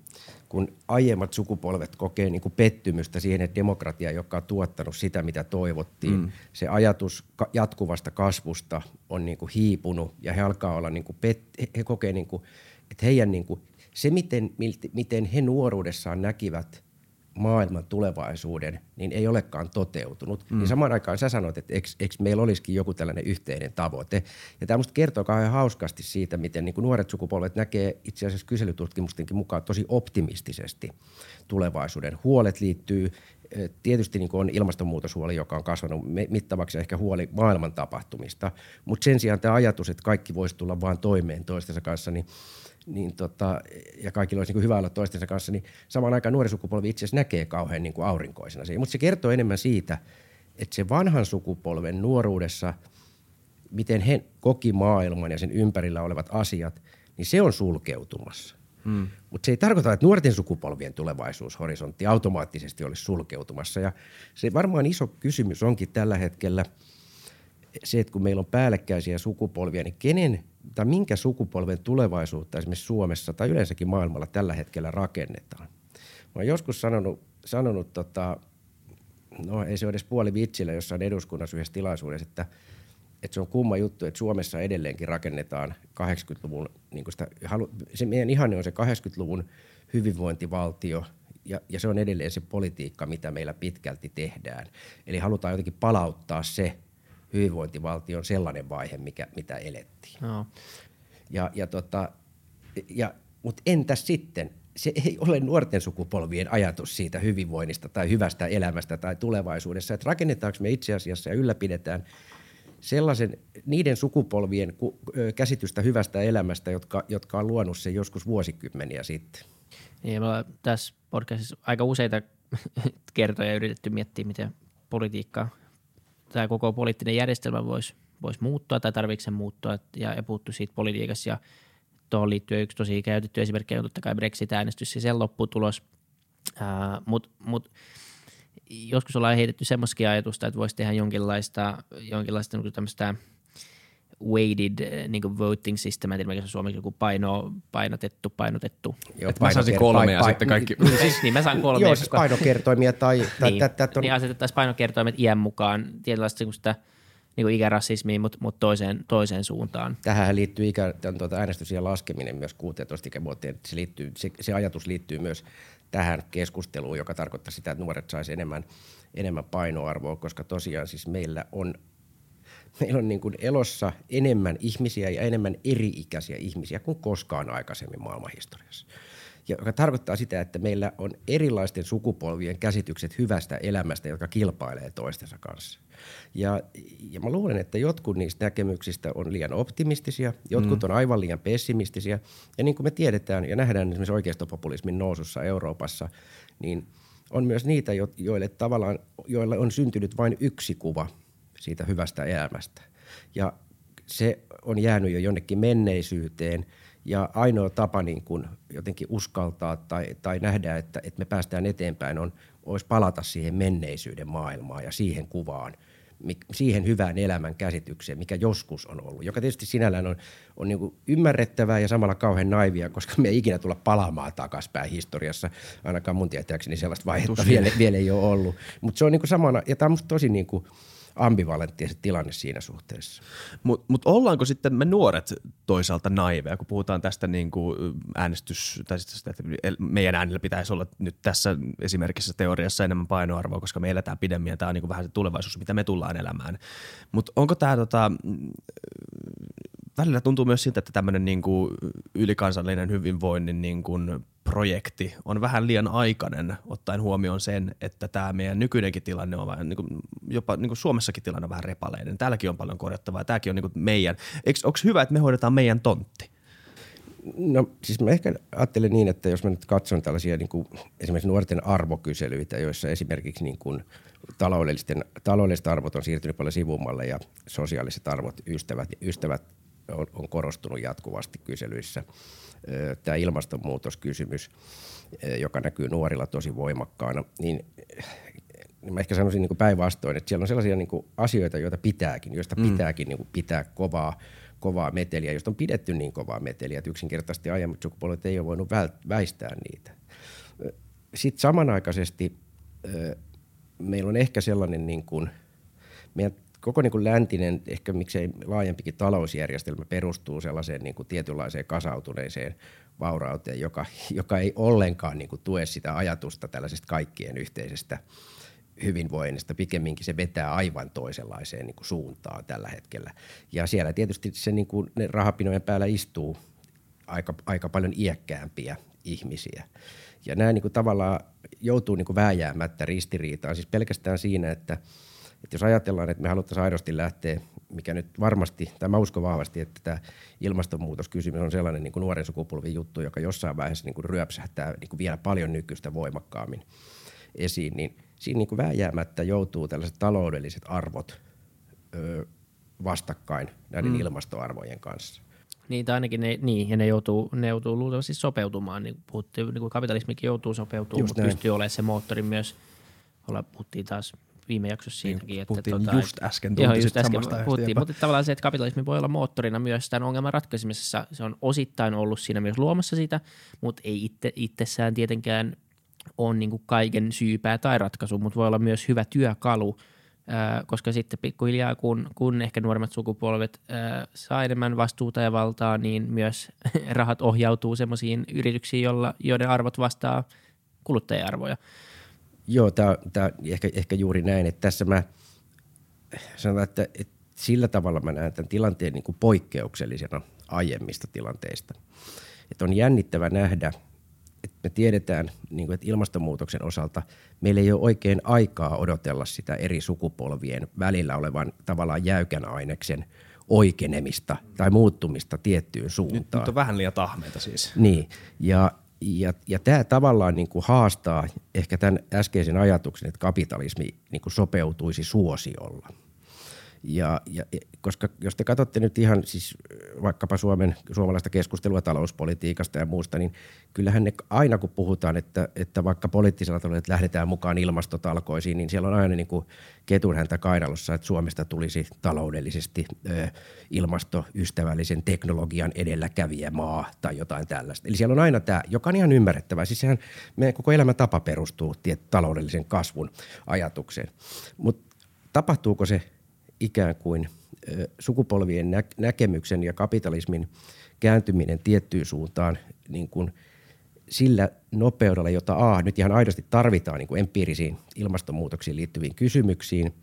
kun aiemmat sukupolvet kokee niin kuin pettymystä siihen, että demokratia, joka on tuottanut sitä, mitä toivottiin, mm. se ajatus jatkuvasta kasvusta on niin kuin hiipunut ja he alkaa olla, niin kuin pet- he kokee, niin kuin, että heidän niin kuin, se miten, miten he nuoruudessaan näkivät maailman tulevaisuuden, niin ei olekaan toteutunut. Mm. Niin samaan aikaan sä sanoit, että eikö, meillä olisikin joku tällainen yhteinen tavoite. Ja tämä musta kertoo kauhean hauskasti siitä, miten niin kuin nuoret sukupolvet näkee itse asiassa kyselytutkimustenkin mukaan tosi optimistisesti tulevaisuuden. Huolet liittyy tietysti niin on ilmastonmuutoshuoli, joka on kasvanut mittavaksi ehkä huoli maailman tapahtumista, mutta sen sijaan tämä ajatus, että kaikki voisi tulla vain toimeen toistensa kanssa, niin niin tota, ja kaikilla olisi niin hyvä olla toistensa kanssa, niin samaan aikaan nuori sukupolvi itse asiassa näkee kauhean niin kuin aurinkoisena Mutta se kertoo enemmän siitä, että se vanhan sukupolven nuoruudessa, miten he koki maailman ja sen ympärillä olevat asiat, niin se on sulkeutumassa. Hmm. Mutta se ei tarkoita, että nuorten sukupolvien tulevaisuushorisontti automaattisesti olisi sulkeutumassa. Ja se varmaan iso kysymys onkin tällä hetkellä se, että kun meillä on päällekkäisiä sukupolvia, niin kenen tai minkä sukupolven tulevaisuutta esimerkiksi Suomessa tai yleensäkin maailmalla tällä hetkellä rakennetaan. Mä oon joskus sanonut, sanonut tota, no ei se ole edes puoli vitsillä jossain eduskunnassa yhdessä tilaisuudessa, että, että se on kumma juttu, että Suomessa edelleenkin rakennetaan 80-luvun, niin sitä, se meidän ihanne on se 80-luvun hyvinvointivaltio, ja, ja se on edelleen se politiikka, mitä meillä pitkälti tehdään. Eli halutaan jotenkin palauttaa se hyvinvointivaltion sellainen vaihe, mikä, mitä elettiin. No. Ja, ja tota, ja, Mutta entäs sitten? Se ei ole nuorten sukupolvien ajatus siitä hyvinvoinnista tai hyvästä elämästä tai tulevaisuudessa, että rakennetaanko me itse asiassa ja ylläpidetään sellaisen niiden sukupolvien käsitystä hyvästä elämästä, jotka, jotka on luonut sen joskus vuosikymmeniä sitten. Niin, me ollaan tässä podcastissa aika useita kertoja yritetty miettiä, miten politiikkaa tämä koko poliittinen järjestelmä voisi vois muuttua tai tarvitseeko se muuttua. Ja, ja puuttu siitä politiikassa ja tuohon liittyy yksi tosi käytetty esimerkki on totta kai Brexit-äänestys ja sen lopputulos, mutta mut, joskus ollaan heitetty semmoisia ajatusta, että voisi tehdä jonkinlaista, jonkinlaista niin tämmöistä weighted eh, niin kuin voting system, en tiedä suomeksi, joku paino, painotettu, painotettu. Joo, että mä saisin kolme ja sitten kaikki. Niin, siis, niin mä saan kolme. Joo, siis painokertoimia tai... tai niin, tät, tät on... niin asetettaisiin painokertoimet iän mukaan tietynlaista semmoista niin kuin ikärasismiin, mutta, mutta toiseen, toiseen suuntaan. Tähän liittyy ikä, tämän, tuota, äänestysiän laskeminen myös 16 ikävuoteen. Se, liittyy, se, se ajatus liittyy myös tähän keskusteluun, joka tarkoittaa sitä, että nuoret saisi enemmän, enemmän painoarvoa, koska tosiaan siis meillä on meillä on niin kuin elossa enemmän ihmisiä ja enemmän eri-ikäisiä ihmisiä kuin koskaan aikaisemmin maailmanhistoriassa. Ja joka tarkoittaa sitä, että meillä on erilaisten sukupolvien käsitykset hyvästä elämästä, jotka kilpailee toistensa kanssa. Ja, ja mä luulen, että jotkut niistä näkemyksistä on liian optimistisia, jotkut mm. on aivan liian pessimistisiä. Ja niin kuin me tiedetään ja nähdään esimerkiksi oikeistopopulismin nousussa Euroopassa, niin on myös niitä, joille tavallaan, joilla on syntynyt vain yksi kuva siitä hyvästä elämästä. Ja se on jäänyt jo jonnekin menneisyyteen – ja ainoa tapa niin kuin jotenkin uskaltaa tai, tai nähdä, että, että me päästään eteenpäin, on, olisi palata siihen menneisyyden maailmaan ja siihen kuvaan, siihen hyvään elämän käsitykseen, mikä joskus on ollut, joka tietysti sinällään on, on niin kuin ymmärrettävää ja samalla kauhean naivia, koska me ei ikinä tulla palaamaan takaspäin historiassa. Ainakaan mun tietääkseni sellaista vaihetta vielä, vielä ei ole ollut. Mutta se on niin kuin samana, ja tämä on tosi niin kuin – ambivalentti se tilanne siinä suhteessa. Mutta mut ollaanko sitten me nuoret toisaalta naiveja, kun puhutaan tästä niin kuin äänestys, tai sitä, että meidän äänellä pitäisi olla nyt tässä esimerkiksi teoriassa enemmän painoarvoa, koska me eletään pidemmin ja tämä on niin kuin vähän se tulevaisuus, mitä me tullaan elämään. Mutta onko tämä tota, välillä tuntuu myös siltä, että tämmöinen niin kuin ylikansallinen hyvinvoinnin niin kuin projekti on vähän liian aikainen, ottaen huomioon sen, että tämä meidän nykyinenkin tilanne on vähän, niin kuin, jopa niin kuin Suomessakin tilanne on vähän repaleinen. Täälläkin on paljon korjattavaa. Tämäkin on niin kuin meidän. Onko hyvä, että me hoidetaan meidän tontti? No siis mä ehkä ajattelen niin, että jos mä nyt katson tällaisia niin kuin esimerkiksi nuorten arvokyselyitä, joissa esimerkiksi niin kuin taloudelliset arvot on siirtynyt paljon sivummalle ja sosiaaliset arvot, ystävät, ystävät on, on korostunut jatkuvasti kyselyissä. Tämä ilmastonmuutoskysymys, joka näkyy nuorilla tosi voimakkaana, niin mä ehkä sanoisin niin päinvastoin, että siellä on sellaisia niin asioita, joita pitääkin, joista mm. pitääkin niin pitää kovaa, kovaa meteliä, josta on pidetty niin kovaa meteliä, että yksinkertaisesti aiemmat sukupolvet ei ole voinut väistää niitä. Sitten samanaikaisesti meillä on ehkä sellainen, niin kuin, meidän koko niin kuin läntinen, ehkä miksei laajempikin talousjärjestelmä perustuu sellaiseen niin kuin tietynlaiseen kasautuneeseen vaurauteen, joka, joka ei ollenkaan niin kuin tue sitä ajatusta tällaisesta kaikkien yhteisestä hyvinvoinnista. Pikemminkin se vetää aivan toisenlaiseen niin kuin suuntaan tällä hetkellä. Ja siellä tietysti se niin kuin, ne rahapinojen päällä istuu aika, aika paljon iäkkäämpiä ihmisiä. Ja nämä niin kuin tavallaan joutuu niin kuin vääjäämättä ristiriitaan, siis pelkästään siinä, että – että jos ajatellaan, että me haluttaisiin aidosti lähteä, mikä nyt varmasti, tai mä uskon vahvasti, että tämä ilmastonmuutoskysymys on sellainen niin kuin nuoren sukupolvin juttu, joka jossain vaiheessa niin kuin ryöpsähtää niin kuin vielä paljon nykyistä voimakkaammin esiin, niin siinä niin kuin vääjäämättä joutuu tällaiset taloudelliset arvot ö, vastakkain näiden mm. ilmastoarvojen kanssa. Niin, tai ainakin ne, niin, ja ne joutuu, ne joutuu luultavasti sopeutumaan. Niin puhuttiin, niin kuin kapitalismikin joutuu sopeutumaan, Just mutta näin. pystyy olemaan se moottori myös. Olla, puhuttiin taas viime jaksossa siitäkin. Niin, että tuota, just äsken, joo, just äsken puhuttiin, mutta tavallaan se, että kapitalismi voi olla moottorina myös tämän ongelman ratkaisemisessa. Se on osittain ollut siinä myös luomassa sitä, mutta ei itse, itsessään tietenkään ole niin kuin kaiken syypää tai ratkaisu, mutta voi olla myös hyvä työkalu, koska sitten pikkuhiljaa, kun, kun ehkä nuoremmat sukupolvet ää, saa enemmän vastuuta ja valtaa, niin myös rahat ohjautuu semmoisiin yrityksiin, jolla, joiden arvot vastaa kuluttaja-arvoja. Joo, tämä, ehkä, ehkä juuri näin, että tässä mä sanon, että, että sillä tavalla mä näen tämän tilanteen niin kuin poikkeuksellisena aiemmista tilanteista. Että on jännittävä nähdä, että me tiedetään, niin kuin, että ilmastonmuutoksen osalta meillä ei ole oikein aikaa odotella sitä eri sukupolvien välillä olevan tavallaan jäykän aineksen oikeenemista tai muuttumista tiettyyn suuntaan. Nyt, nyt on vähän liian tahmeita siis. Niin, ja ja, ja tämä tavallaan niin kuin haastaa ehkä tämän äskeisen ajatuksen, että kapitalismi niin kuin sopeutuisi suosiolla. Ja, ja, koska jos te katsotte nyt ihan siis vaikkapa Suomen, suomalaista keskustelua talouspolitiikasta ja muusta, niin kyllähän ne aina kun puhutaan, että, että vaikka poliittisella tavalla että lähdetään mukaan ilmastotalkoisiin, niin siellä on aina niin kuin ketun häntä kainalossa, että Suomesta tulisi taloudellisesti ö, ilmastoystävällisen teknologian edelläkävijä maa tai jotain tällaista. Eli siellä on aina tämä, joka on ihan ymmärrettävää. Siis sehän meidän koko elämäntapa perustuu tiet, taloudellisen kasvun ajatukseen. Mutta tapahtuuko se ikään kuin sukupolvien nä- näkemyksen ja kapitalismin kääntyminen tiettyyn suuntaan niin kuin sillä nopeudella, jota A, nyt ihan aidosti tarvitaan niin kuin empiirisiin ilmastonmuutoksiin liittyviin kysymyksiin,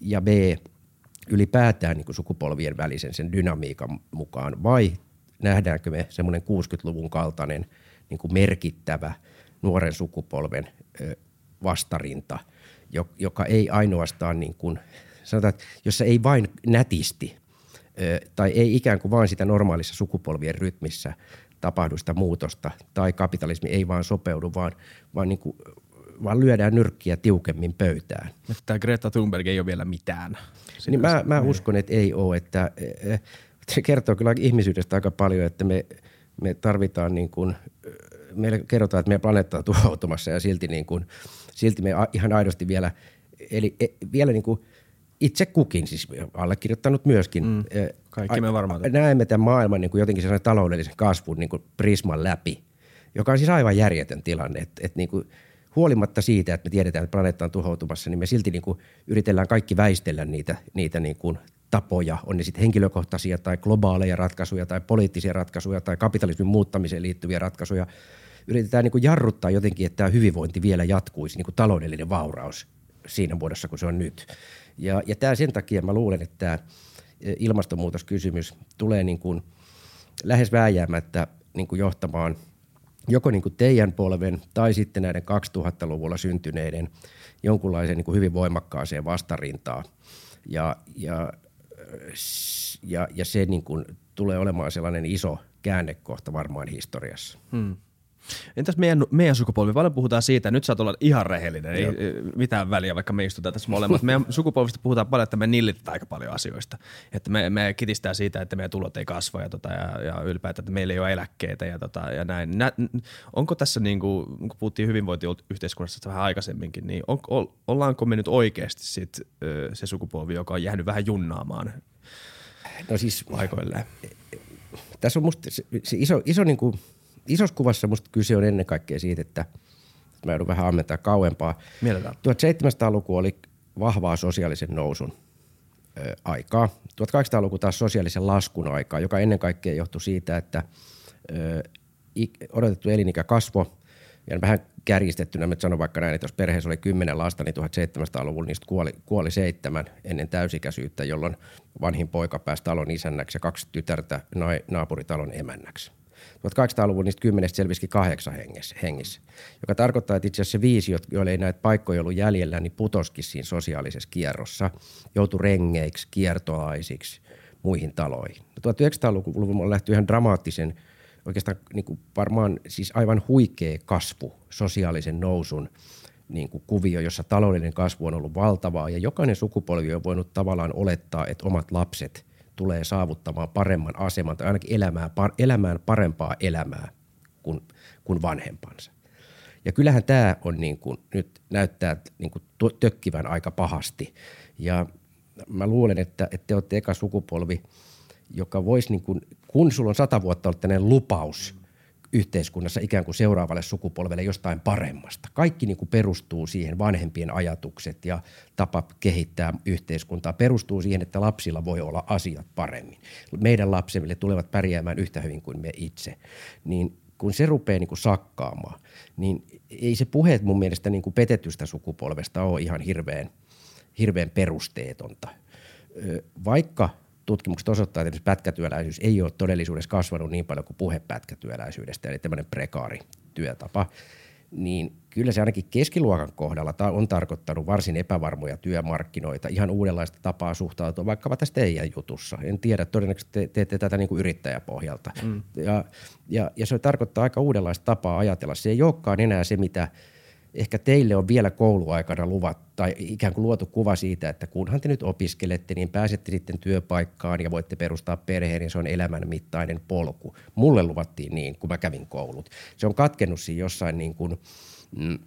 ja B, ylipäätään niin kuin sukupolvien välisen sen dynamiikan mukaan, vai nähdäänkö me semmoinen 60-luvun kaltainen niin kuin merkittävä nuoren sukupolven vastarinta, joka ei ainoastaan niin kuin sanotaan, että jos se ei vain nätisti tai ei ikään kuin vain sitä normaalissa sukupolvien rytmissä tapahdu sitä muutosta tai kapitalismi ei vaan sopeudu, vaan, vaan, niin kuin, vaan lyödään nyrkkiä tiukemmin pöytään. Tämä Greta Thunberg ei ole vielä mitään. niin mä, mä uskon, että ei ole. Että, se kertoo kyllä ihmisyydestä aika paljon, että me, me tarvitaan niin kuin, meille kerrotaan, että meidän planeetta on tuhoutumassa ja silti, niin kuin, silti me ihan aidosti vielä, eli e, vielä niin kuin – itse kukin, siis allekirjoittanut myöskin. Mm. Kaikki me varmaan. Näemme tämän maailman niin kuin jotenkin sellaisen taloudellisen kasvun niin kuin prisman läpi, joka on siis aivan järjetön tilanne. Että, että niin kuin, huolimatta siitä, että me tiedetään, että planeetta on tuhoutumassa, niin me silti niin kuin yritellään kaikki väistellä niitä, niitä niin kuin tapoja, on ne sitten henkilökohtaisia tai globaaleja ratkaisuja tai poliittisia ratkaisuja tai kapitalismin muuttamiseen liittyviä ratkaisuja. Yritetään niin kuin jarruttaa jotenkin, että tämä hyvinvointi vielä jatkuisi, niin kuin taloudellinen vauraus siinä muodossa kuin se on nyt. Ja, ja tämä sen takia mä luulen, että tämä e, ilmastonmuutoskysymys tulee niin kuin lähes vääjäämättä niin kuin johtamaan joko niin kuin teidän polven tai sitten näiden 2000-luvulla syntyneiden jonkunlaisen niin kuin hyvin voimakkaaseen vastarintaan. Ja, ja, ja, ja se niin kuin tulee olemaan sellainen iso käännekohta varmaan historiassa. Hmm. Entäs meidän, meidän sukupolvi? Paljon puhutaan siitä, nyt saat olla ihan rehellinen, ei, ei mitään väliä, vaikka me istutaan tässä molemmat. Meidän sukupolvista puhutaan paljon, että me nillitetään aika paljon asioista. Että me, me kitistää siitä, että meidän tulot ei kasva ja, tota, ja, ja ylipäätään, että meillä ei ole eläkkeitä ja, tota, ja näin. Nä, onko tässä, niin kuin, kun puhuttiin hyvinvointiyhteiskunnasta vähän aikaisemminkin, niin on, ollaanko me nyt oikeasti sit, se sukupolvi, joka on jäänyt vähän junnaamaan no siis, aikoilleen? Tässä on musta se, se iso, iso niin kuin – isossa kuvassa musta kyse on ennen kaikkea siitä, että mä joudun vähän ammentaa kauempaa. Mielellään. 1700-luku oli vahvaa sosiaalisen nousun ö, aikaa. 1800-luku taas sosiaalisen laskun aikaa, joka ennen kaikkea johtui siitä, että ö, odotettu elinikä kasvoi ja vähän kärjistettynä, mä sanon vaikka näin, että jos perheessä oli kymmenen lasta, niin 1700-luvulla niistä kuoli, kuoli seitsemän ennen täysikäisyyttä, jolloin vanhin poika pääsi talon isännäksi ja kaksi tytärtä naapuritalon emännäksi. 1800-luvun niistä kymmenestä selvisikin kahdeksan hengissä, hengissä, joka tarkoittaa, että itse asiassa viisi, joille ei näitä paikkoja ollut jäljellä, niin putoskin siinä sosiaalisessa kierrossa, joutui rengeiksi, kiertolaisiksi, muihin taloihin. 1900-luvulla lähti ihan dramaattisen, oikeastaan niin kuin varmaan siis aivan huikea kasvu sosiaalisen nousun niin kuin kuvio, jossa taloudellinen kasvu on ollut valtavaa ja jokainen sukupolvi on voinut tavallaan olettaa, että omat lapset tulee saavuttamaan paremman aseman tai ainakin elämään, elämään parempaa elämää kuin, kuin vanhempansa. Ja kyllähän tämä on niin kuin, nyt näyttää niin kuin tökkivän aika pahasti. Ja mä luulen, että, että te olette eka sukupolvi, joka voisi, niin kuin, kun sulla on sata vuotta ollut tämmöinen lupaus – yhteiskunnassa ikään kuin seuraavalle sukupolvelle jostain paremmasta. Kaikki niin kuin perustuu siihen vanhempien ajatukset ja tapa kehittää yhteiskuntaa perustuu siihen, että lapsilla voi olla asiat paremmin. Meidän lapsille tulevat pärjäämään yhtä hyvin kuin me itse. Niin kun se rupeaa niin kuin sakkaamaan, niin ei se puheet mun mielestä niin kuin petetystä sukupolvesta ole ihan hirveän, hirveän perusteetonta. Vaikka – tutkimukset osoittaa, että pätkätyöläisyys ei ole todellisuudessa kasvanut niin paljon kuin puhe pätkätyöläisyydestä, eli tämmöinen prekaari työtapa, niin kyllä se ainakin keskiluokan kohdalla on tarkoittanut varsin epävarmoja työmarkkinoita, ihan uudenlaista tapaa suhtautua vaikkapa tässä teidän jutussa. En tiedä, todennäköisesti te teette tätä niin kuin yrittäjäpohjalta. Mm. Ja, ja, ja se tarkoittaa aika uudenlaista tapaa ajatella. Se ei olekaan enää se, mitä ehkä teille on vielä kouluaikana luvat tai ikään kuin luotu kuva siitä, että kunhan te nyt opiskelette, niin pääsette sitten työpaikkaan ja voitte perustaa perheen ja se on elämän mittainen polku. Mulle luvattiin niin, kun mä kävin koulut. Se on katkennut siinä jossain niin kuin, mm,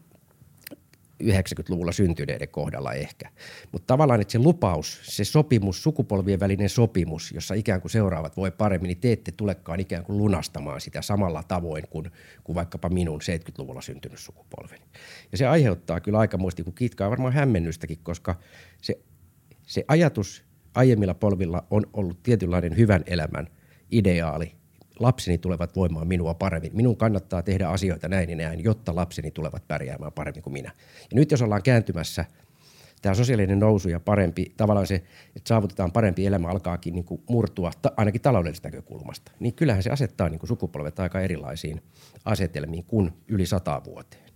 90-luvulla syntyneiden kohdalla ehkä. Mutta tavallaan, että se lupaus, se sopimus, sukupolvien välinen sopimus, jossa ikään kuin seuraavat voi paremmin, niin te ette tulekaan ikään kuin lunastamaan sitä samalla tavoin kuin, kuin vaikkapa minun 70-luvulla syntynyt sukupolveni. Ja se aiheuttaa kyllä aikamoisesti, kun kitkaa varmaan hämmennystäkin, koska se, se ajatus aiemmilla polvilla on ollut tietynlainen hyvän elämän ideaali, lapseni tulevat voimaan minua paremmin. Minun kannattaa tehdä asioita näin ja näin, jotta lapseni tulevat pärjäämään paremmin kuin minä. Ja nyt jos ollaan kääntymässä, tämä sosiaalinen nousu ja parempi, tavallaan se, että saavutetaan parempi elämä alkaakin niin kuin murtua, ta, ainakin taloudellisesta näkökulmasta, niin kyllähän se asettaa niin kuin sukupolvet aika erilaisiin asetelmiin kuin yli sata vuoteen.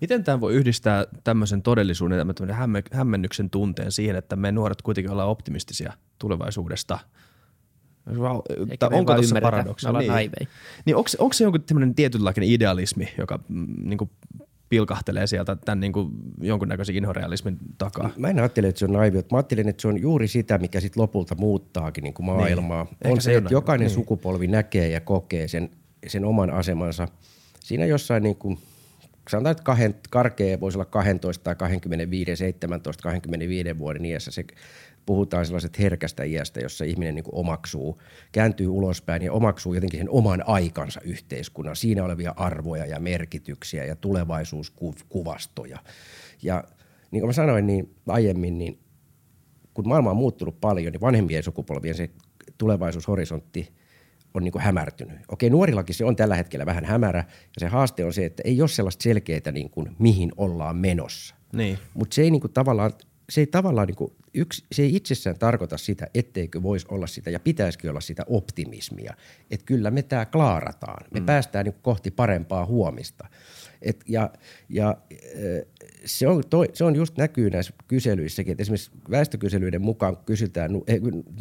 Miten tämä voi yhdistää tämmöisen todellisuuden, tämmöisen hämmennyksen tunteen siihen, että me nuoret kuitenkin ollaan optimistisia tulevaisuudesta – eikä onko tuossa paradoksi? Niin. niin onko, onko se jonkun tämmöinen tietynlainen idealismi, joka mm, niin kuin pilkahtelee sieltä tämän niin kuin jonkunnäköisen inhorealismin takaa? Mä en ajattele, että se on naivi. Mä ajattelen, että se on juuri sitä, mikä sitten lopulta muuttaakin niin kuin maailmaa. Niin. On se, että jokainen niin. sukupolvi näkee ja kokee sen, sen oman asemansa. Siinä jossain niin kuin, sanotaan, että kahden, karkea voisi olla 12 tai 25, 17, 25 vuoden iässä se puhutaan sellaiset herkästä iästä, jossa ihminen niin omaksuu, kääntyy ulospäin ja omaksuu jotenkin sen oman aikansa yhteiskunnan, siinä olevia arvoja ja merkityksiä ja tulevaisuuskuvastoja. Ja niin kuin mä sanoin niin aiemmin, niin kun maailma on muuttunut paljon, niin vanhempien sukupolvien se tulevaisuushorisontti on niin hämärtynyt. Okei, nuorillakin se on tällä hetkellä vähän hämärä, ja se haaste on se, että ei ole sellaista selkeää, niin kuin, mihin ollaan menossa. Niin. Mutta se ei niin kuin tavallaan se ei tavallaan niin kuin, yksi, se ei itsessään tarkoita sitä, etteikö voisi olla sitä ja pitäisikö olla sitä optimismia. Että kyllä me tämä klaarataan. Me mm. päästään niin kohti parempaa huomista. Et ja, ja se on, toi, se on just näkyy näissä kyselyissäkin, että esimerkiksi väestökyselyiden mukaan kysytään,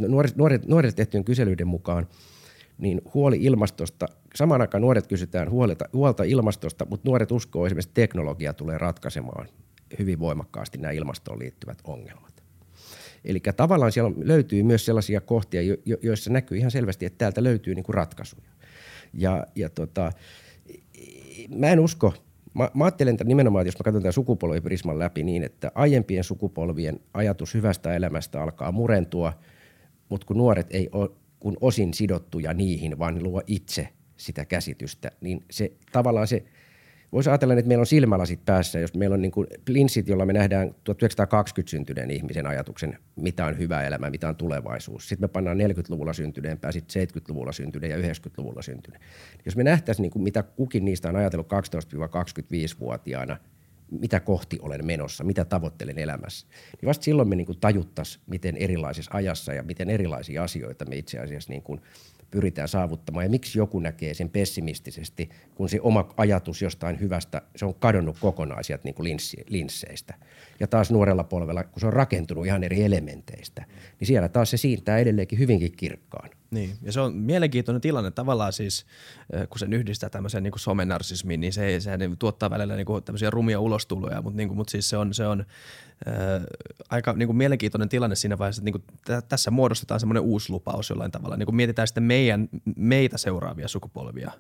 nuoret, nuoret, tehtyjen kyselyiden mukaan, niin huoli ilmastosta, samaan aikaan nuoret kysytään huolta, huolta ilmastosta, mutta nuoret uskoo esimerkiksi, että teknologia tulee ratkaisemaan hyvin voimakkaasti nämä ilmastoon liittyvät ongelmat. Eli tavallaan siellä löytyy myös sellaisia kohtia, joissa näkyy ihan selvästi, että täältä löytyy niin kuin ratkaisuja. Ja, ja tota, mä en usko, mä, mä ajattelen että nimenomaan, että jos mä katson tämän sukupolviprisman läpi niin, että aiempien sukupolvien ajatus hyvästä elämästä alkaa murentua, mutta kun nuoret ei ole kun osin sidottuja niihin, vaan luo itse sitä käsitystä, niin se tavallaan se – Voisi ajatella, että meillä on silmälasit päässä, jos meillä on niin kuin linssit, jolla me nähdään 1920 syntyneen ihmisen ajatuksen, mitä on hyvä elämä, mitä on tulevaisuus. Sitten me pannaan 40-luvulla syntyneen, pääsit 70-luvulla syntyneen ja 90-luvulla syntyneen. Jos me nähtäisiin, niin kuin mitä kukin niistä on ajatellut 12-25-vuotiaana, mitä kohti olen menossa, mitä tavoittelen elämässä, niin vasta silloin me niin tajuttaisiin, miten erilaisessa ajassa ja miten erilaisia asioita me itse asiassa niin kuin – pyritään saavuttamaan ja miksi joku näkee sen pessimistisesti, kun se oma ajatus jostain hyvästä, se on kadonnut kokonaan sieltä niin kuin linsseistä. Ja taas nuorella polvella, kun se on rakentunut ihan eri elementeistä, niin siellä taas se siintää edelleenkin hyvinkin kirkkaan. Niin, ja se on mielenkiintoinen tilanne tavallaan siis, kun sen yhdistää tämmöisen niin somenarsismiin, niin se, se tuottaa välillä niin kuin tämmöisiä rumia ulostuloja, mutta, niin kuin, mutta siis se on, se on äh, aika niin kuin mielenkiintoinen tilanne siinä vaiheessa, että niin kuin t- tässä muodostetaan semmoinen uusi lupaus jollain tavalla. Niin kuin mietitään sitten meidän, meitä seuraavia sukupolvia,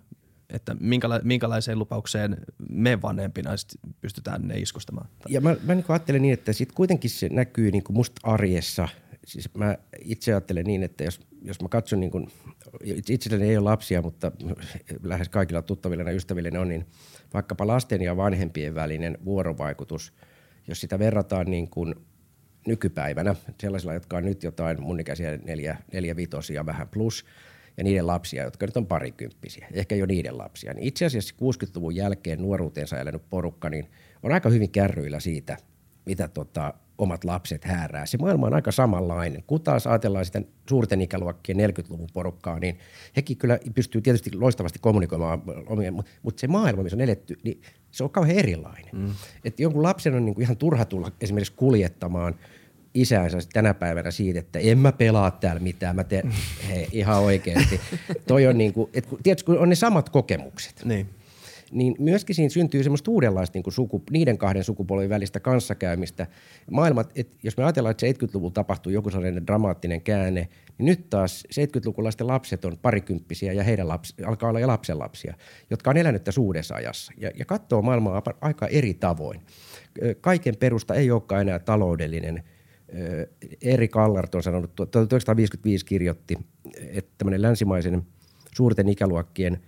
että minkäla- minkälaiseen lupaukseen me vanhempina pystytään ne iskustamaan. Ja mä, mä niin ajattelen niin, että sitten kuitenkin se näkyy niin kuin musta arjessa. Siis mä itse ajattelen niin, että jos jos mä katson, niin kun, itselläni ei ole lapsia, mutta lähes kaikilla tuttavilla ja ystävillä on, niin vaikkapa lasten ja vanhempien välinen vuorovaikutus, jos sitä verrataan niin kuin nykypäivänä sellaisilla, jotka on nyt jotain mun ikäisiä neljä, neljä vitosia vähän plus, ja niiden lapsia, jotka nyt on parikymppisiä, ehkä jo niiden lapsia, niin itse asiassa 60-luvun jälkeen nuoruutensa elänyt porukka, niin on aika hyvin kärryillä siitä, mitä tota, omat lapset häärää. Se maailma on aika samanlainen. Kun taas ajatellaan sitä suurten ikäluokkien 40-luvun porukkaa, niin hekin kyllä pystyy tietysti loistavasti kommunikoimaan, mutta se maailma, missä on eletty, niin se on kauhean erilainen. Mm. Että jonkun lapsen on niinku ihan turha tulla esimerkiksi kuljettamaan isäänsä tänä päivänä siitä, että en mä pelaa täällä mitään, mä teen, hei, ihan oikeasti. Toi on niinku, et, tiedätkö, kun on ne samat kokemukset. Niin niin myöskin siinä syntyy semmoista uudenlaista niin kuin suku, niiden kahden sukupolven välistä kanssakäymistä. Maailmat, et jos me ajatellaan, että 70-luvulla tapahtui joku sellainen dramaattinen käänne, niin nyt taas 70-lukulaisten lapset on parikymppisiä ja heidän lapsi, alkaa olla jo lapsenlapsia, jotka on elänyt tässä uudessa ajassa ja, ja katsoo maailmaa aika eri tavoin. Kaiken perusta ei olekaan enää taloudellinen. Eri Kallart on sanonut, 1955 kirjoitti, että tämmöinen länsimaisen suurten ikäluokkien –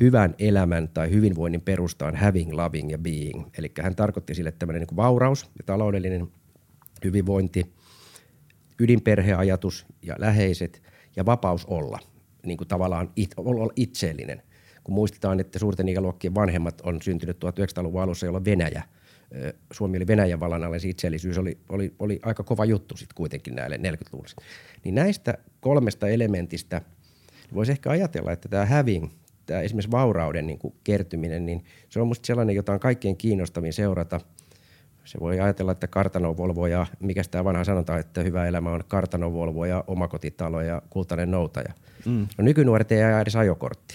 hyvän elämän tai hyvinvoinnin perusta on having, loving ja being. Eli hän tarkoitti sille tämmöinen niin vauraus ja taloudellinen hyvinvointi, ydinperheajatus ja läheiset ja vapaus olla, niin kuin tavallaan it, olla itseellinen. Kun muistetaan, että suurten ikäluokkien vanhemmat on syntynyt 1900-luvun alussa, jolloin Venäjä, Suomi oli Venäjän vallan alle, itseellisyys oli, oli, oli aika kova juttu sitten kuitenkin näille 40-luvulle. Niin näistä kolmesta elementistä voisi ehkä ajatella, että tämä having – tämä esimerkiksi vaurauden niin kuin kertyminen, niin se on minusta sellainen, jota on kaikkein kiinnostavin seurata. Se voi ajatella, että kartanovolvo ja mikä tämä vanha sanotaan, että hyvä elämä on kartanovolvo ja omakotitalo ja kultainen noutaja. Mm. No nykynuoret ei aja edes ajokortti.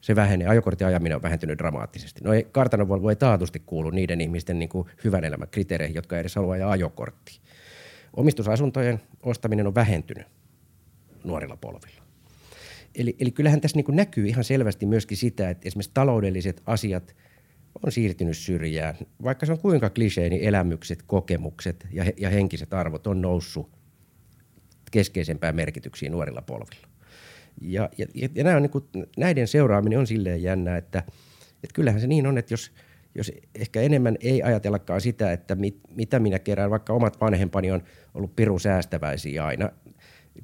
Se vähenee. Ajokortin ajaminen on vähentynyt dramaattisesti. No ei, kartanovolvo ei taatusti kuulu niiden ihmisten niin kuin hyvän elämän kriteereihin, jotka ei edes halua ajaa ajokortti. Omistusasuntojen ostaminen on vähentynyt nuorilla polvilla. Eli, eli kyllähän tässä niin näkyy ihan selvästi myöskin sitä, että esimerkiksi taloudelliset asiat on siirtynyt syrjään. Vaikka se on kuinka klisee, niin elämykset, kokemukset ja, ja henkiset arvot on noussut keskeisempään merkityksiin nuorilla polvilla. Ja, ja, ja nämä on niin kuin, näiden seuraaminen on silleen jännä, että, että kyllähän se niin on, että jos, jos ehkä enemmän ei ajatellakaan sitä, että mit, mitä minä kerään, vaikka omat vanhempani on ollut piru säästäväisiä aina,